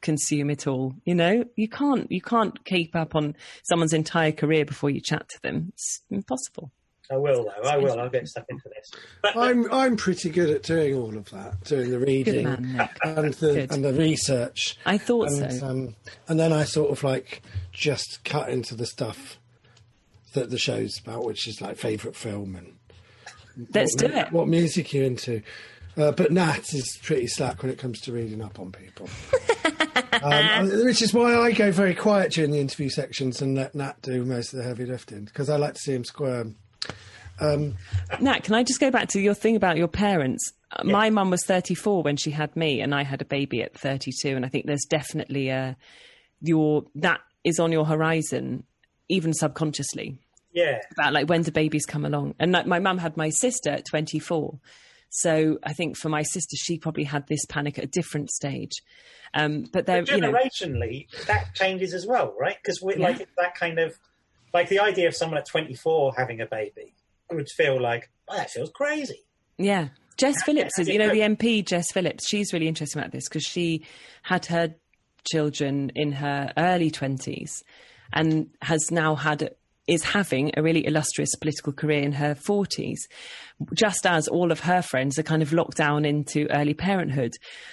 consume it all. You know, you can't you can't keep up on someone's entire career before you chat to them. It's impossible. I will though. I will. I'll get stuck into this. But, I'm I'm pretty good at doing all of that, doing the reading man, and the and the research. I thought and, so. Um, and then I sort of like just cut into the stuff that the show's about, which is like favourite film and let's what, do it. What music you're into. Uh, but Nat is pretty slack when it comes to reading up on people. um, which is why I go very quiet during the interview sections and let Nat do most of the heavy lifting because I like to see him squirm. Um, Nat, can I just go back to your thing about your parents? Yeah. My mum was 34 when she had me, and I had a baby at 32. And I think there's definitely a your that is on your horizon, even subconsciously. Yeah. About like when do babies come along? And like my mum had my sister at 24. So I think for my sister, she probably had this panic at a different stage. Um, but there, generationally, you know, that changes as well, right? Because we yeah. like that kind of like the idea of someone at 24 having a baby would feel like oh, that feels crazy. Yeah. Jess Phillips is, you know, the MP, Jess Phillips, she's really interesting about this because she had her children in her early 20s and has now had is having a really illustrious political career in her 40s, just as all of her friends are kind of locked down into early parenthood.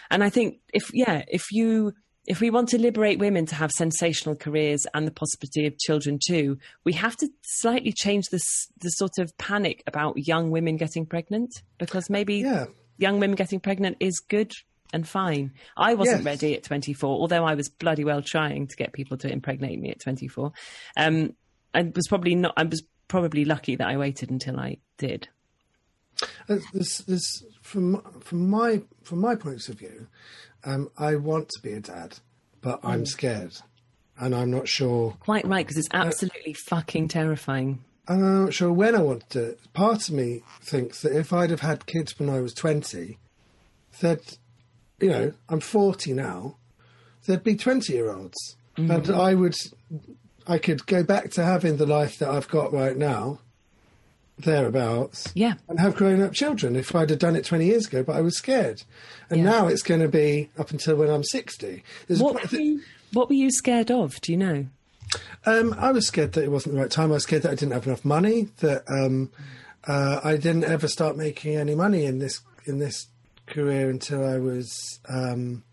And I think if, yeah, if you, if we want to liberate women to have sensational careers and the possibility of children too, we have to slightly change this, the sort of panic about young women getting pregnant because maybe yeah. young women getting pregnant is good and fine. I wasn't yes. ready at 24, although I was bloody well trying to get people to impregnate me at 24. Um, I was probably not. I was probably lucky that I waited until I did. Uh, This, this, from from my from my point of view, um, I want to be a dad, but I'm scared, and I'm not sure. Quite right, because it's absolutely fucking terrifying. And I'm not sure when I want to do it. Part of me thinks that if I'd have had kids when I was 20, that, you know, I'm 40 now, there'd be 20 year olds. And I would, I could go back to having the life that I've got right now, thereabouts, Yeah. and have grown up children if I'd have done it 20 years ago, but I was scared. And now it's going to be up until when I'm 60. There's What point- were, you, what were you scared of? Do you know? Um, I was scared that it wasn't the right time. I was scared that I didn't have enough money. That um, uh, I didn't ever start making any money in this in this career until I was. Um,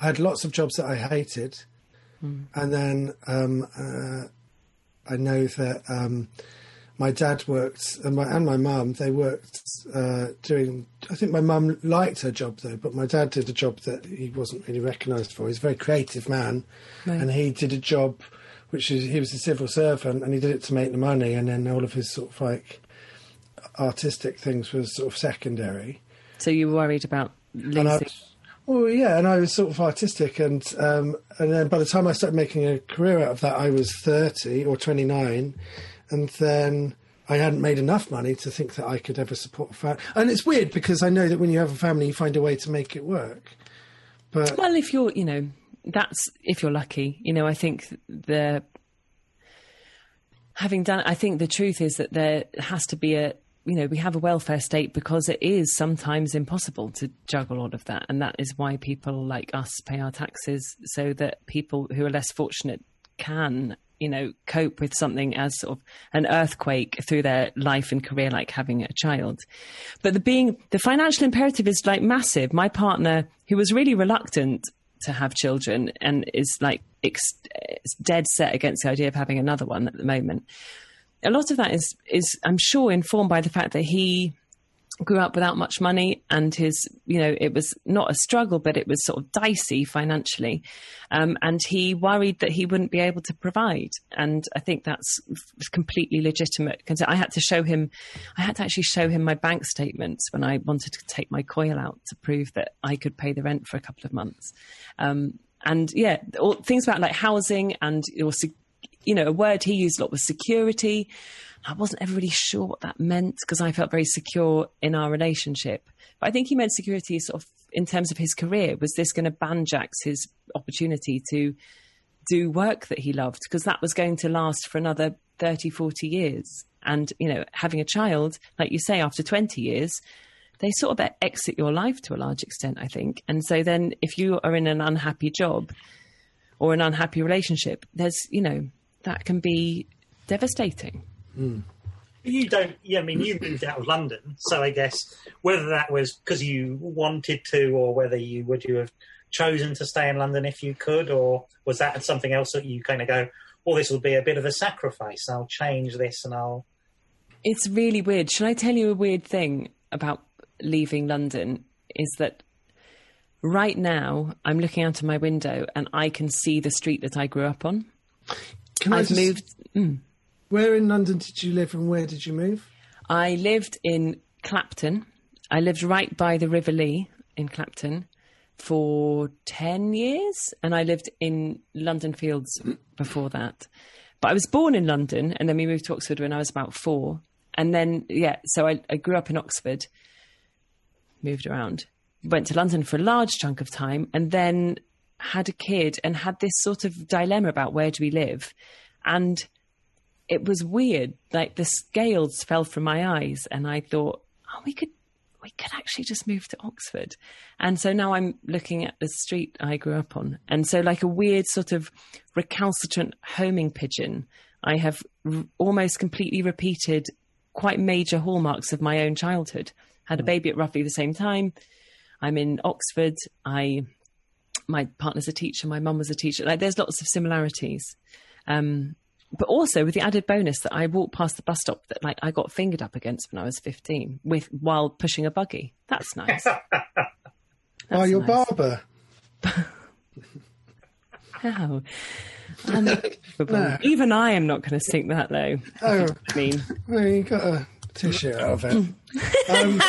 I had lots of jobs that I hated, and then um, uh, I know that um, my dad worked and my and my mum they worked uh, doing. I think my mum liked her job though, but my dad did a job that he wasn't really recognised for. He's a very creative man, Right. and he did a job which is he was a civil servant and he did it to make the money, and then all of his sort of like artistic things was sort of secondary. So you were worried about losing. Well, yeah, and I was sort of artistic, and um, and then by the time I started making a career out of that, I was thirty or twenty nine, and then I hadn't made enough money to think that I could ever support a family. And it's weird because I know that when you have a family, you find a way to make it work. But Well, if you're, you know, that's if you're lucky. You know, I think the having done, I think the truth is that there has to be a, you know, we have a welfare state because it is sometimes impossible to juggle all of that, and that is why people like us pay our taxes so that people who are less fortunate can. You know, cope with something as sort of an earthquake through their life and career, like having a child. But the being the financial imperative is like massive. My partner, who was really reluctant to have children and is like ex- dead set against the idea of having another one at the moment. A lot of that is is I'm sure informed by the fact that he grew up without much money and his you know it was not a struggle but it was sort of dicey financially. Um, and he worried that he wouldn't be able to provide. And i think that's completely legitimate because i had to show him i had to actually show him my bank statements when i wanted to take my coil out to prove that i could pay the rent for a couple of months. Um, and yeah all, things about like housing and sec- you know, a word he used a lot was security. I wasn't ever really sure what that meant because I felt very secure in our relationship. But I think he meant security sort of in terms of his career. Was this going to banjax his opportunity to do work that he loved? Because that was going to last for another 30, 40 years. And, you know, having a child, like you say, after 20 years, they sort of exit your life to a large extent, I think. And so then if you are in an unhappy job or an unhappy relationship, there's, you know, that can be devastating. Hmm. You don't. Yeah, I mean, you moved out of London, so I guess whether that was because you wanted to, or whether you would you have chosen to stay in London if you could, or was that something else that you kind of go, "Well, this will be a bit of a sacrifice. I'll change this, and I'll." It's really weird. Should I tell you a weird thing about leaving London? Is that right now I'm looking out of my window and I can see the street that I grew up on. Can I I've just, moved. Mm. Where in London did you live, and where did you move? I lived in Clapton. I lived right by the River Lea in Clapton for 10 years, and I lived in London Fields before that. But I was born in London, and then we moved to Oxford when I was about four. And then, yeah, so I, I grew up in Oxford, moved around, went to London for a large chunk of time, and then had a kid and had this sort of dilemma about where do we live. And it was weird. Like the scales fell from my eyes, and I thought, oh, we could, we could actually just move to Oxford. And so now I'm looking at the street I grew up on, and so like a weird sort of recalcitrant homing pigeon, I have r- almost completely repeated quite major hallmarks of my own childhood. Had a mm. baby at roughly the same time. I'm in Oxford. I, my partner's a teacher. My mum was a teacher. Like there's lots of similarities. Um, but also with the added bonus that I walked past the bus stop that like I got fingered up against when I was 15 with while pushing a buggy. That's nice. oh, your nice. barber. How? Unbelievable. Even I am not going to sink that low. Oh, I mean, well, you got a tissue out of it. Um,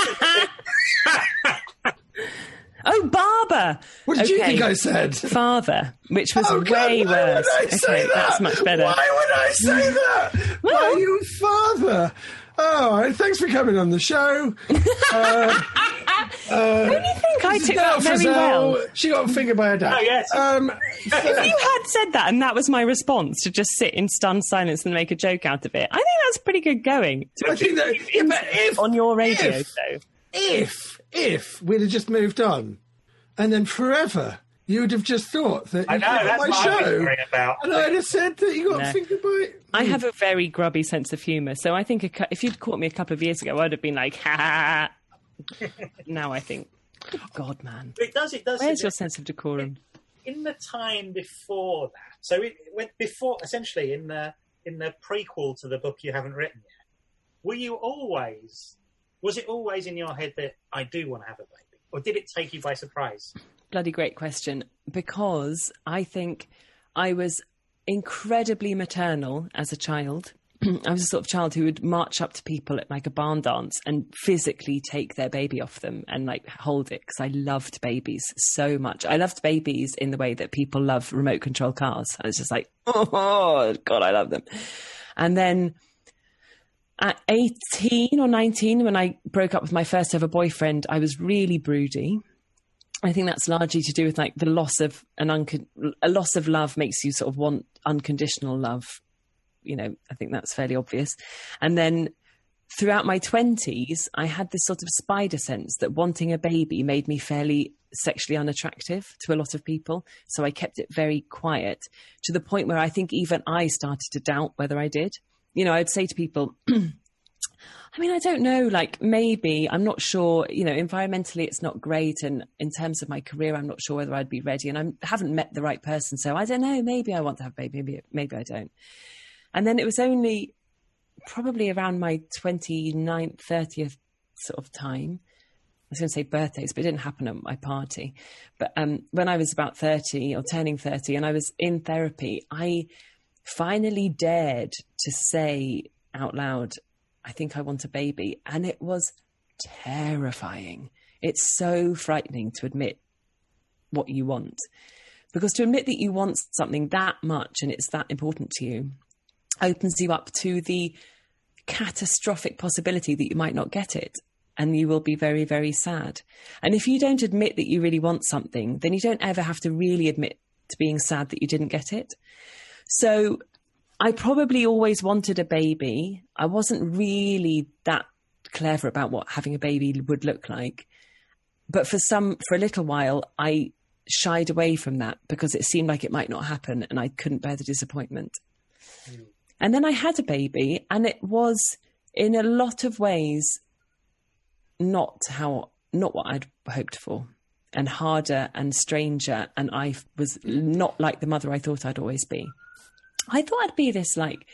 Oh, barber. what did you think I said? Father, which was Oh, God, way why worse. Would I say okay, that? that's much better. Why would I say that? Why are you father? Oh, thanks for coming on the show. I think I took that very Frizzell, well. She got fingered by her dad. Oh, yes. Um, If you had said that and that was my response to just sit in stunned silence and make a joke out of it, I think that's pretty good going I think that yeah, but if, on your radio if, show. if if we'd have just moved on, and then forever you'd have just thought that I know that's my what show. I'm about. And I'd have said that you got No. fingered by. I have a very grubby sense of humour, so I think a, if you'd caught me a couple of years ago, I'd have been like, ha ha. now I think, good God, man, But it does, it does. where's it- your sense of decorum? in the time before that, so it went before, essentially in the in the prequel to the book you haven't written yet. Were you always? Was it always in your head that I do want to have a baby, or did it take you by surprise? Bloody great question. Because I think I was incredibly maternal as a child. I was a sort of child who would march up to people at like a barn dance and physically take their baby off them and like hold it because I loved babies so much. I loved babies in the way that people love remote control cars. I was just like, oh, God, I love them. And then at 18 or 19, when I broke up with my first ever boyfriend, I was really broody. I think that's largely to do with like the loss of an a loss of love makes you sort of want unconditional love. You know, I think that's fairly obvious. And then throughout my 20s, I had this sort of spider sense that wanting a baby made me fairly sexually unattractive to a lot of people. So I kept it very quiet to the point where I think even I started to doubt whether I did. You know, I'd say to people, I mean, I don't know. Like, maybe I'm not sure. You know, environmentally, it's not great, and in terms of my career, I'm not sure whether I'd be ready, and I haven't met the right person. So I don't know. Maybe I want to have a baby. Maybe maybe I don't. And then it was only probably around my 29th, 30th sort of time. I was going to say birthdays, but it didn't happen at my party. But um, when I was about 30 or turning 30, and I was in therapy, I finally dared to say out loud, I think I want a baby. And it was terrifying. It's so frightening to admit what you want. Because to admit that you want something that much and it's that important to you opens you up to the catastrophic possibility that you might not get it. And you will be very, very sad. And if you don't admit that you really want something, then you don't ever have to really admit to being sad that you didn't get it. So I probably always wanted a baby. I wasn't really that clever about what having a baby would look like. But for some, for a little while, I shied away from that because it seemed like it might not happen and I couldn't bear the disappointment. Hmm. And then I had a baby, and it was in a lot of ways not how, not what I'd hoped for, and harder and stranger. And I was not like the mother I thought I'd always be. I thought I'd be this like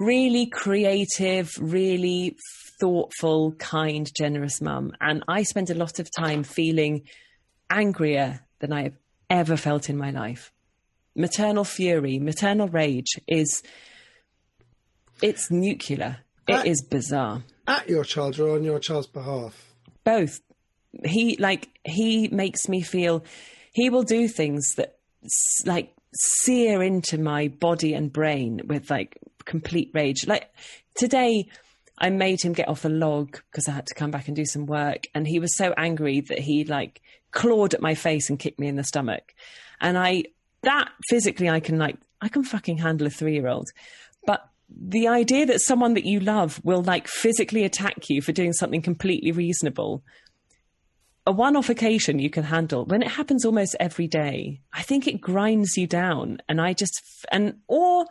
really creative, really thoughtful, kind, generous mum. And I spent a lot of time feeling angrier than I have ever felt in my life. Maternal fury, maternal rage is it's nuclear. It Uh, is bizarre. At your child or on your child's behalf. Both. He like he makes me feel he will do things that like sear into my body and brain with like complete rage. Like today I made him get off a log because I had to come back and do some work and he was so angry that he like clawed at my face and kicked me in the stomach. And I that physically I can like I can fucking handle a 3-year-old. But the idea that someone that you love will like physically attack you for doing something completely reasonable a one-off occasion you can handle when it happens almost every day. I think it grinds you down and i just and or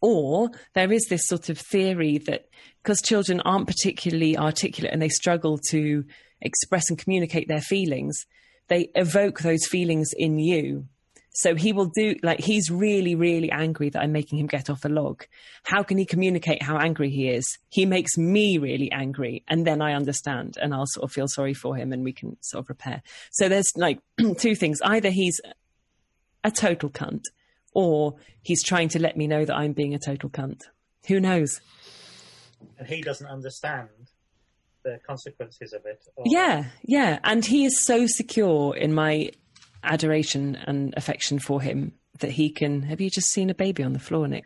or there is this sort of theory that because children aren't particularly articulate and they struggle to express and communicate their feelings they evoke those feelings in you so he will do like he's really, really angry that I'm making him get off a log. How can he communicate how angry he is? He makes me really angry, and then I understand, and I'll sort of feel sorry for him, and we can sort of repair. So there's like two things: either he's a total cunt, or he's trying to let me know that I'm being a total cunt. Who knows? and he doesn't understand the consequences of it. or- Yeah, yeah. And he is so secure in my adoration and affection for him that he can. Have you just seen a baby on the floor, Nick?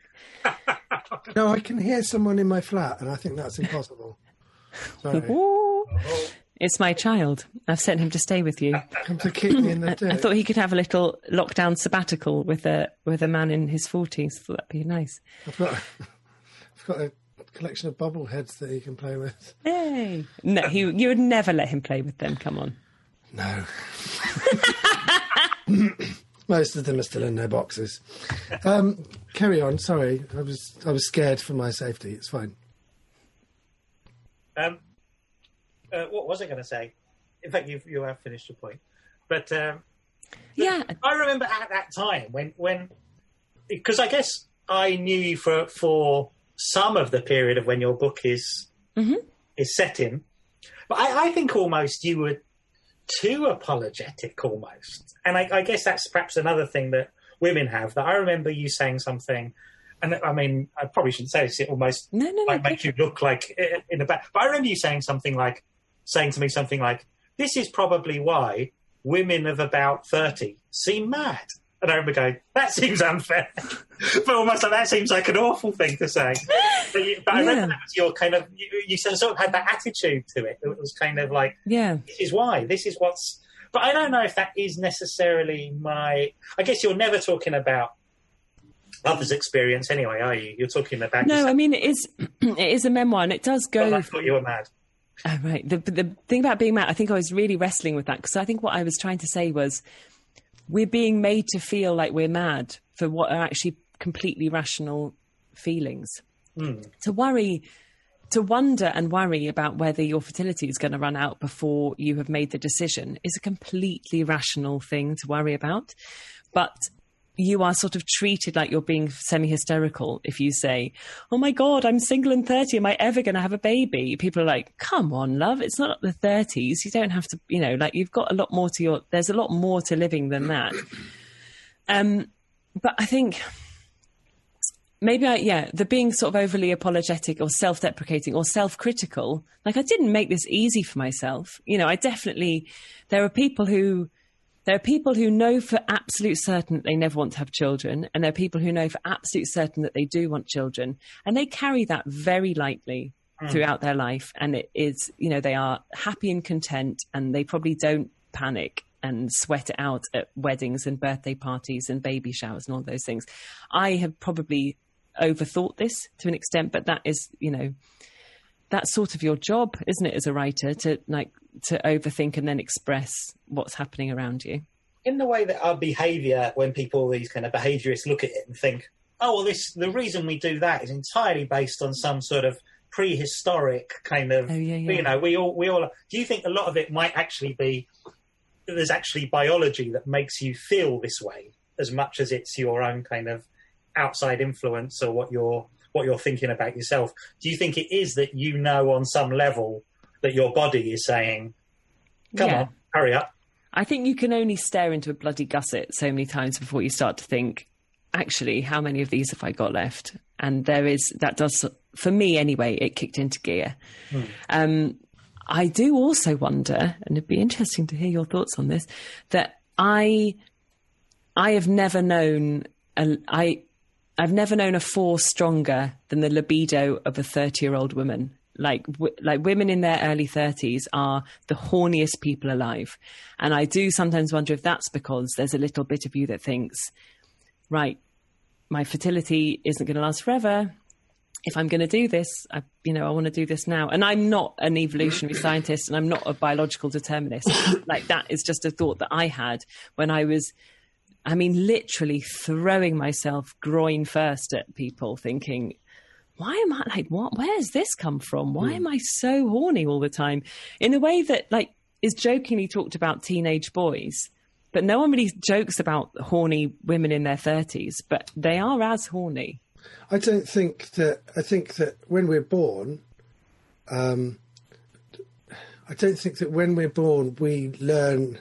No, I can hear someone in my flat, and I think that's impossible. It's my child. I've sent him to stay with you. Come to kick me in the dick. I thought he could have a little lockdown sabbatical with a with a man in his forties. Thought that'd be nice. I've got, I've got a collection of bubble heads that he can play with. Hey, no, he, you would never let him play with them. Come on. No. Most of them are still in their boxes. Um, carry on. Sorry, I was I was scared for my safety. It's fine. Um, uh, what was I going to say? In fact, you you have finished your point. But um, Yeah, I remember at that time when when because I guess I knew you for for some of the period of when your book is is set in, but I, I think almost you were too apologetic almost, and I, I guess that's perhaps another thing that women have. That I remember you saying something. And I mean, I probably shouldn't say this. It almost No, no, no, might go make you look like in the back. But I remember you saying something like, saying to me something like, "This is probably why women of about thirty seem mad." And I remember going, "That seems unfair," but almost like that seems like an awful thing to say. But, you, but I remember that was your kind of you, you sort of had that attitude to it. It was kind of like, yeah. "This is why. This is what's." But I don't know if that is necessarily my. I guess you're never talking about others' experience anyway, are you? You're talking about No, yourself. I mean it is it is a memoir, and it does go. Well, I thought you were mad. Oh, right. The, the thing about being mad, I think I was really wrestling with that because I think what I was trying to say was we're being made to feel like we're mad for what are actually completely rational feelings. Hmm. To worry, to wonder and worry about whether your fertility is going to run out before you have made the decision is a completely rational thing to worry about. But you are sort of treated like you're being semi hysterical if you say, Oh my God, I'm single and 30. Am I ever going to have a baby? People are like, Come on, love. It's not the 30s. You don't have to, you know, like you've got a lot more to your, there's a lot more to living than that. Um, but I think maybe I, yeah, the being sort of overly apologetic or self deprecating or self critical, like I didn't make this easy for myself. You know, I definitely, there are people who, there are people who know for absolute certain that they never want to have children, and there are people who know for absolute certain that they do want children, and they carry that very lightly hmm. throughout their life. And it is, you know, they are happy and content, and they probably don't panic and sweat it out at weddings and birthday parties and baby showers and all those things. I have probably overthought this to an extent, but that is, you know, that's sort of your job, isn't it, as a writer, to like to overthink and then express what's happening around you. in the way that our behaviour, when people, these kind of behaviourists, look at it and think, oh, well, this the reason we do that is entirely based on some sort of prehistoric kind of, Oh, yeah, yeah. you know, we all, we all. Do you think a lot of it might actually be there's actually biology that makes you feel this way as much as it's your own kind of outside influence or what you're what you're thinking about yourself? Do you think it is that you know on some level that your body is saying, "Come Yeah. on, hurry up"? I think you can only stare into a bloody gusset so many times before you start to think, actually, how many of these have I got left? And there is, that does, for me anyway, it kicked into gear. Um, I do also wonder, and it'd be interesting to hear your thoughts on this, that I, I have never known, a, I, I've never known a force stronger than the libido of a 30 year old woman. Like, w- like women in their early 30s are the horniest people alive. And I do sometimes wonder if that's because there's a little bit of you that thinks, right, my fertility isn't going to last forever. If I'm going to do this, I, you know, I want to do this now. And I'm not an evolutionary scientist and I'm not a biological determinist. like that is just a thought that I had when I was I mean, literally throwing myself groin first at people, thinking, why am I like, what? Where's this come from? Why am I so horny all the time? In a way that, like, is jokingly talked about teenage boys, but no one really jokes about horny women in their 30s, but they are as horny. I don't think that. I think that when we're born, um, I don't think that when we're born we learn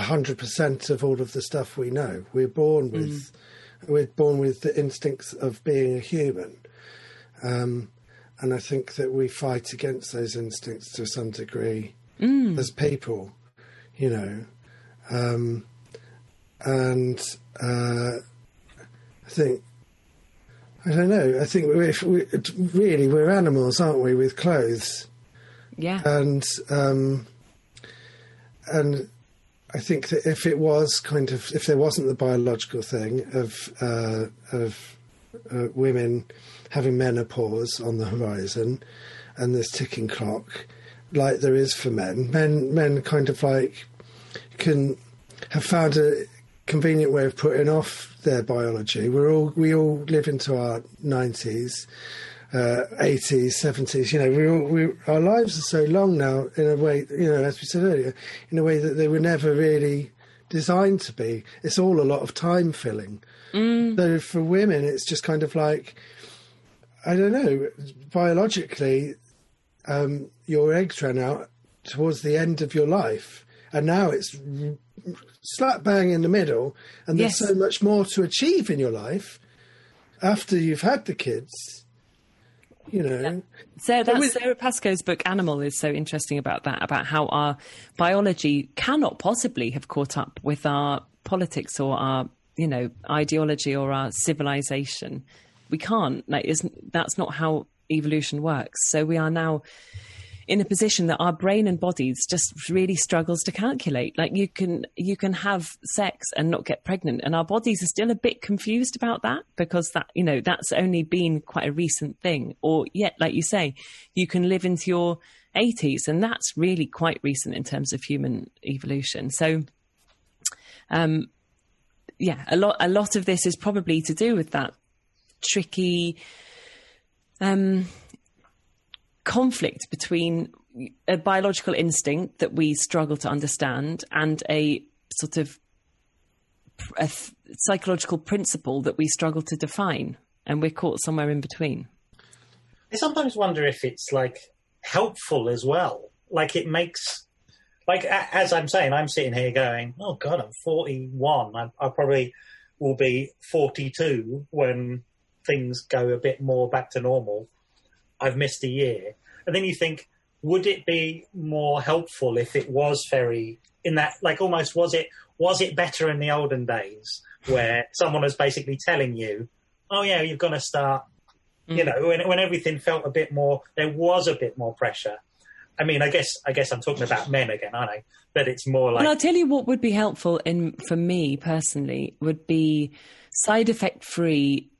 hundred percent of all of the stuff we know. We're born with we're born with the instincts of being a human, um, and I think that we fight against those instincts to some degree as people, you know. Um, and uh, I think I don't know. I think if we, really we're animals, aren't we, with clothes? Yeah. and um, and I think that if it was kind of if there wasn't the biological thing of uh, of uh, women having menopause on the horizon and this ticking clock, like there is for men, men men kind of like can have found a convenient way of putting off their biology. We're all we all live into our nineties uh, 80s, 70s. You know, we, all, we our lives are so long now. In a way, you know, as we said earlier, in a way that they were never really designed to be. It's all a lot of time filling. So for women, it's just kind of like I don't know. Biologically, um, your eggs ran out towards the end of your life, and now it's slap bang in the middle, and there's Yes. so much more to achieve in your life after you've had the kids. You know, So that's with- Sara Pascoe's book Animal is so interesting about that, about how our biology cannot possibly have caught up with our politics or our, you know, ideology or our civilization. We can't. Like, that's not how evolution works. So we are now in a position that our brain and bodies just really struggles to calculate. Like you can you can have sex and not get pregnant, and our bodies are still a bit confused about that because that you know that's only been quite a recent thing. Or yet, like you say, you can live into your 80s, and that's really quite recent in terms of human evolution. So, um, yeah, a lot a lot of this is probably to do with that tricky um, conflict between a biological instinct that we struggle to understand and a sort of a psychological principle that we struggle to define, and we're caught somewhere in between. I sometimes wonder if it's like helpful as well. Like it makes, like a- as I'm saying, I'm sitting here going, "Oh God, I'm 41. I, I probably will be 42 when things go a bit more back to normal. I've missed a year." And then you think, would it be more helpful if it was very in that, like almost was it was it better in the olden days where someone was basically telling you, "Oh yeah, you're going to start you mm. know, when, when everything felt a bit more, there was a bit more pressure. I mean, I guess, I guess I'm talking about men again, aren't I? But it's more like, Well, I'll tell you what would be helpful in for me personally would be side effect free,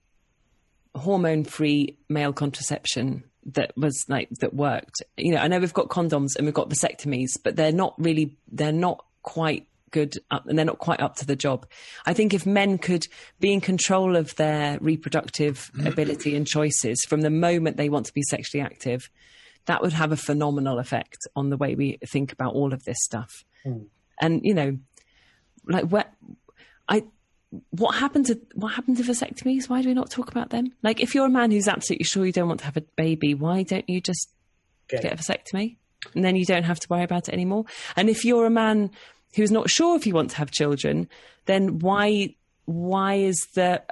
hormone free male contraception that was like that worked. You know, I know we've got condoms and we've got vasectomies, but they're not really they're not quite good up, and they're not quite up to the job. I think if men could be in control of their reproductive mm. ability and choices from the moment they want to be sexually active, that would have a phenomenal effect on the way we think about all of this stuff. Hmm. And you know, like what I what happened to what happened to vasectomies? Why do we not talk about them? Like, if you're a man who's absolutely sure you don't want to have a baby, why don't you just Get get a vasectomy, and then you don't have to worry about it anymore? And if you're a man who's not sure if you want to have children, then why why is the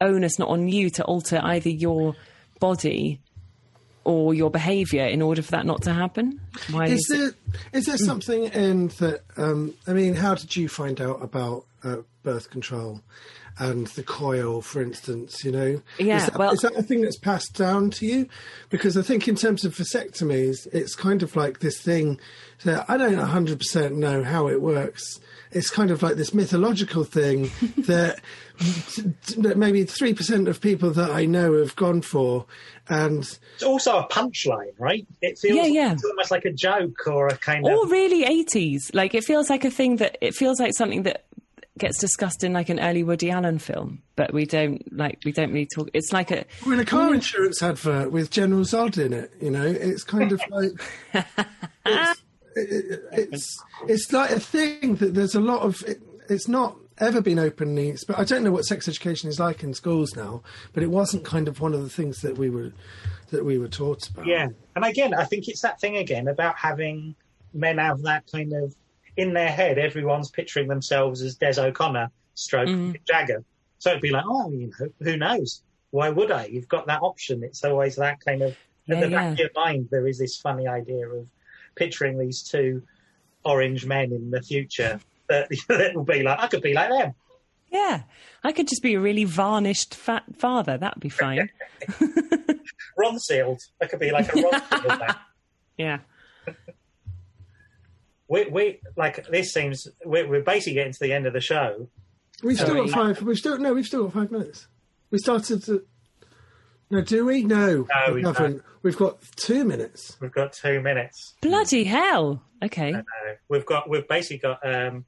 onus not on you to alter either your body or your behaviour in order for that not to happen? Why Is is, it? there is there something in that? Um, I mean, how did you find out about uh, birth control and the coil, for instance? You know, Yeah, is that, well- is that a thing that's passed down to you? Because I think in terms of vasectomies, it's kind of like this thing that I don't hundred percent know how it works. It's kind of like this mythological thing that, that maybe three percent of people that I know have gone for, and it's also a punchline, right? It feels Yeah, yeah. it's almost like a joke or a kind of, or really 80s like it feels like a thing that it feels like something that gets discussed in like an early woody allen film but we don't like we don't really talk it's like a We're in a car mm. insurance advert with General Zod in it. You know, it's kind of like it's, it, it's it's like a thing that there's a lot of. It, it's not ever been openly. But I don't know what sex education is like in schools now. But it wasn't kind of one of the things that we were that we were taught about. yeah. And again, I think it's that thing again about having men have that kind of, in their head, everyone's picturing themselves as Des O'Connor stroke mm-hmm. Mick Jagger. So it'd be like, oh, you know, who knows? Why would I? You've got that option. It's always that kind of in Yeah, the back of your mind, there is this funny idea of picturing these two orange men in the future that, that will be like, I could be like them. Yeah. I could just be a really varnished fat father. That'd be fine. Ron sealed. I could be like a Ron sealed man. Yeah. We, we like this seems we're, we're basically getting to the end of the show. We've still Sorry. got five. We've still no. We've still got five minutes. We started. To, no, do we? No, No, we haven't. We've got two minutes. We've got two minutes. Bloody hell. Okay. We've got we've basically got um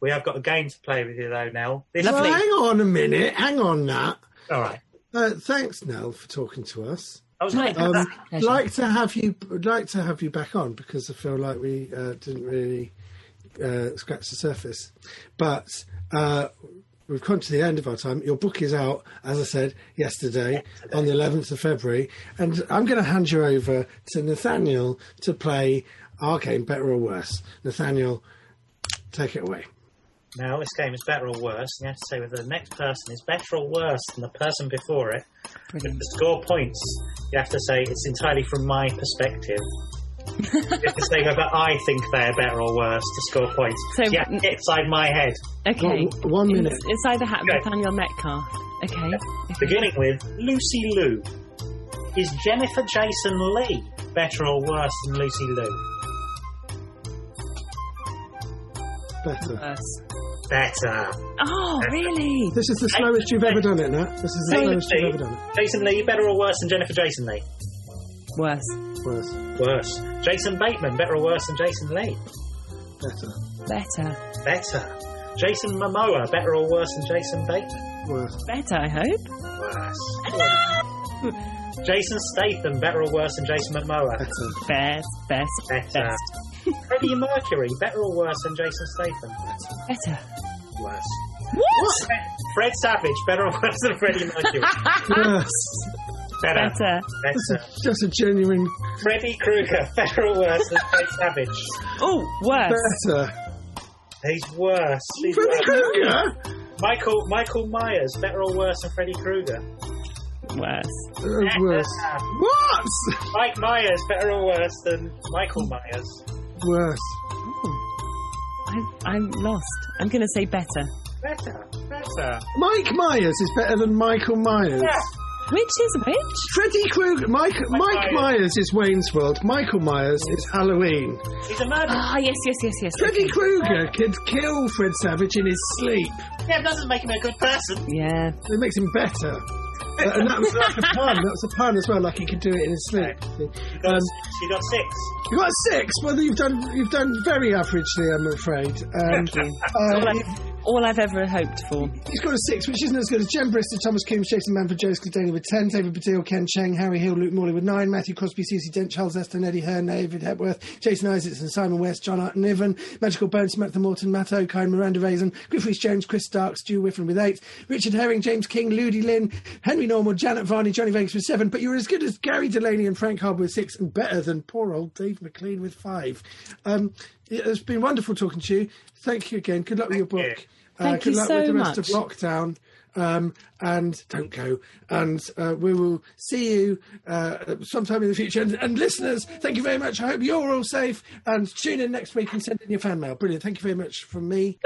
we have got a game to play with you though, Nell. This Lovely. Well, hang on a minute. Hang on, Nat. all right. Uh, thanks, Nell, for talking to us. I was Right. going Um, Pleasure. like to have you. Would like to have you back on because I feel like we uh, didn't really uh, scratch the surface. But uh, we've come to the end of our time. Your book is out, as I said yesterday, on the 11th of February, and I'm going to hand you over to Nathaniel to play our game, better or worse. Nathaniel, take it away. Now this game is better or worse. And you have to say whether the next person is better or worse than the person before it. Brilliant. To score points, you have to say it's entirely from my perspective. you have to say whether I think they're better or worse to score points. So- yeah, have to inside my head. Okay. One- one minute. It's, the hat ha- Okay. Nathaniel Metcalfe. Okay. okay. Beginning with Lucy Liu. Is Jennifer Jason Lee better or worse than Lucy Liu? Better. Worse. Better. Oh, really? This is the slowest you've ever done it, Nat. This is the Jason slowest you've Lee, ever done it. Jason Lee better or worse than Jennifer Jason Lee? Worse. Worse. Worse. Jason Bateman better or worse than Jason Lee? Better. Better. Better. Jason Momoa better or worse than Jason Bateman? Worse. Better, I hope. Worse. Jason Statham better or worse than Jason Momoa? Better. Best, best, Better. best. Freddie Mercury better or worse than Jason Statham? Better. Worse. What? Fred Savage better or worse than Freddie Mercury? Yes. Better. Better. Better. Just a genuine Freddy Krueger better or worse than Fred Savage? Oh, worse. better. He's worse. He's Freddy. Krueger? Michael Michael Myers better or worse than Freddy Krueger? Worse. Uh, worse. What? Mike Myers better or worse than Michael Myers? Worse. I, I'm lost. I'm going to say better. Better. Better. Mike Myers is better than Michael Myers. Yeah. Which is which? Freddy Krueger. Mike, Mike Myers. Myers is Wayne's World. Michael Myers is Halloween. He's a murderer. Ah, yes, yes, yes, yes. Freddy okay. Krueger could kill Fred Savage in his sleep. Yeah, it doesn't make him a good person. Yeah. It makes him better. And that was like a pun. That was a pun as well. Like he could do it in his sleep. You got, Um, you got six. you got six. Well, you've done you've done very averagely, I'm afraid. Um, Thank you. uh, all, I've, ever hoped for. He's got a six, which isn't as good as Jen Brister, Thomas Coombs, Jason Manford, Joe Scladani with 10, David Baddiel, Ken Cheng, Harry Hill, Luke Morley with 9, Matthew Crosby, Susie Dent, Charles Eston, Eddie Hearn, David Hepworth, Jason Isaacson, Simon West, John Art Niven, Magical Bones, Samantha Morton, Matt Okine, Miranda Raison, Griffiths Rhys Jones, Chris Stark, Stu Whiffen with 8, Richard Herring, James King, Ludi Lin, Henry Normal, Janet Varney, Johnny Vegas with 7, but you're as good as Gary Delaney and Frank Harbour with 6, and better than poor old Dave McLean with 5. Um, it's been wonderful talking to you. Thank you again. Good luck with your book. you. Book. Thank uh, good you luck so with the rest much. of lockdown. Um, and don't go. And uh, we will see you uh, sometime in the future. And, and listeners, thank you very much. I hope you're all safe. And tune in next week and send in your fan mail. Brilliant. Thank you very much from me.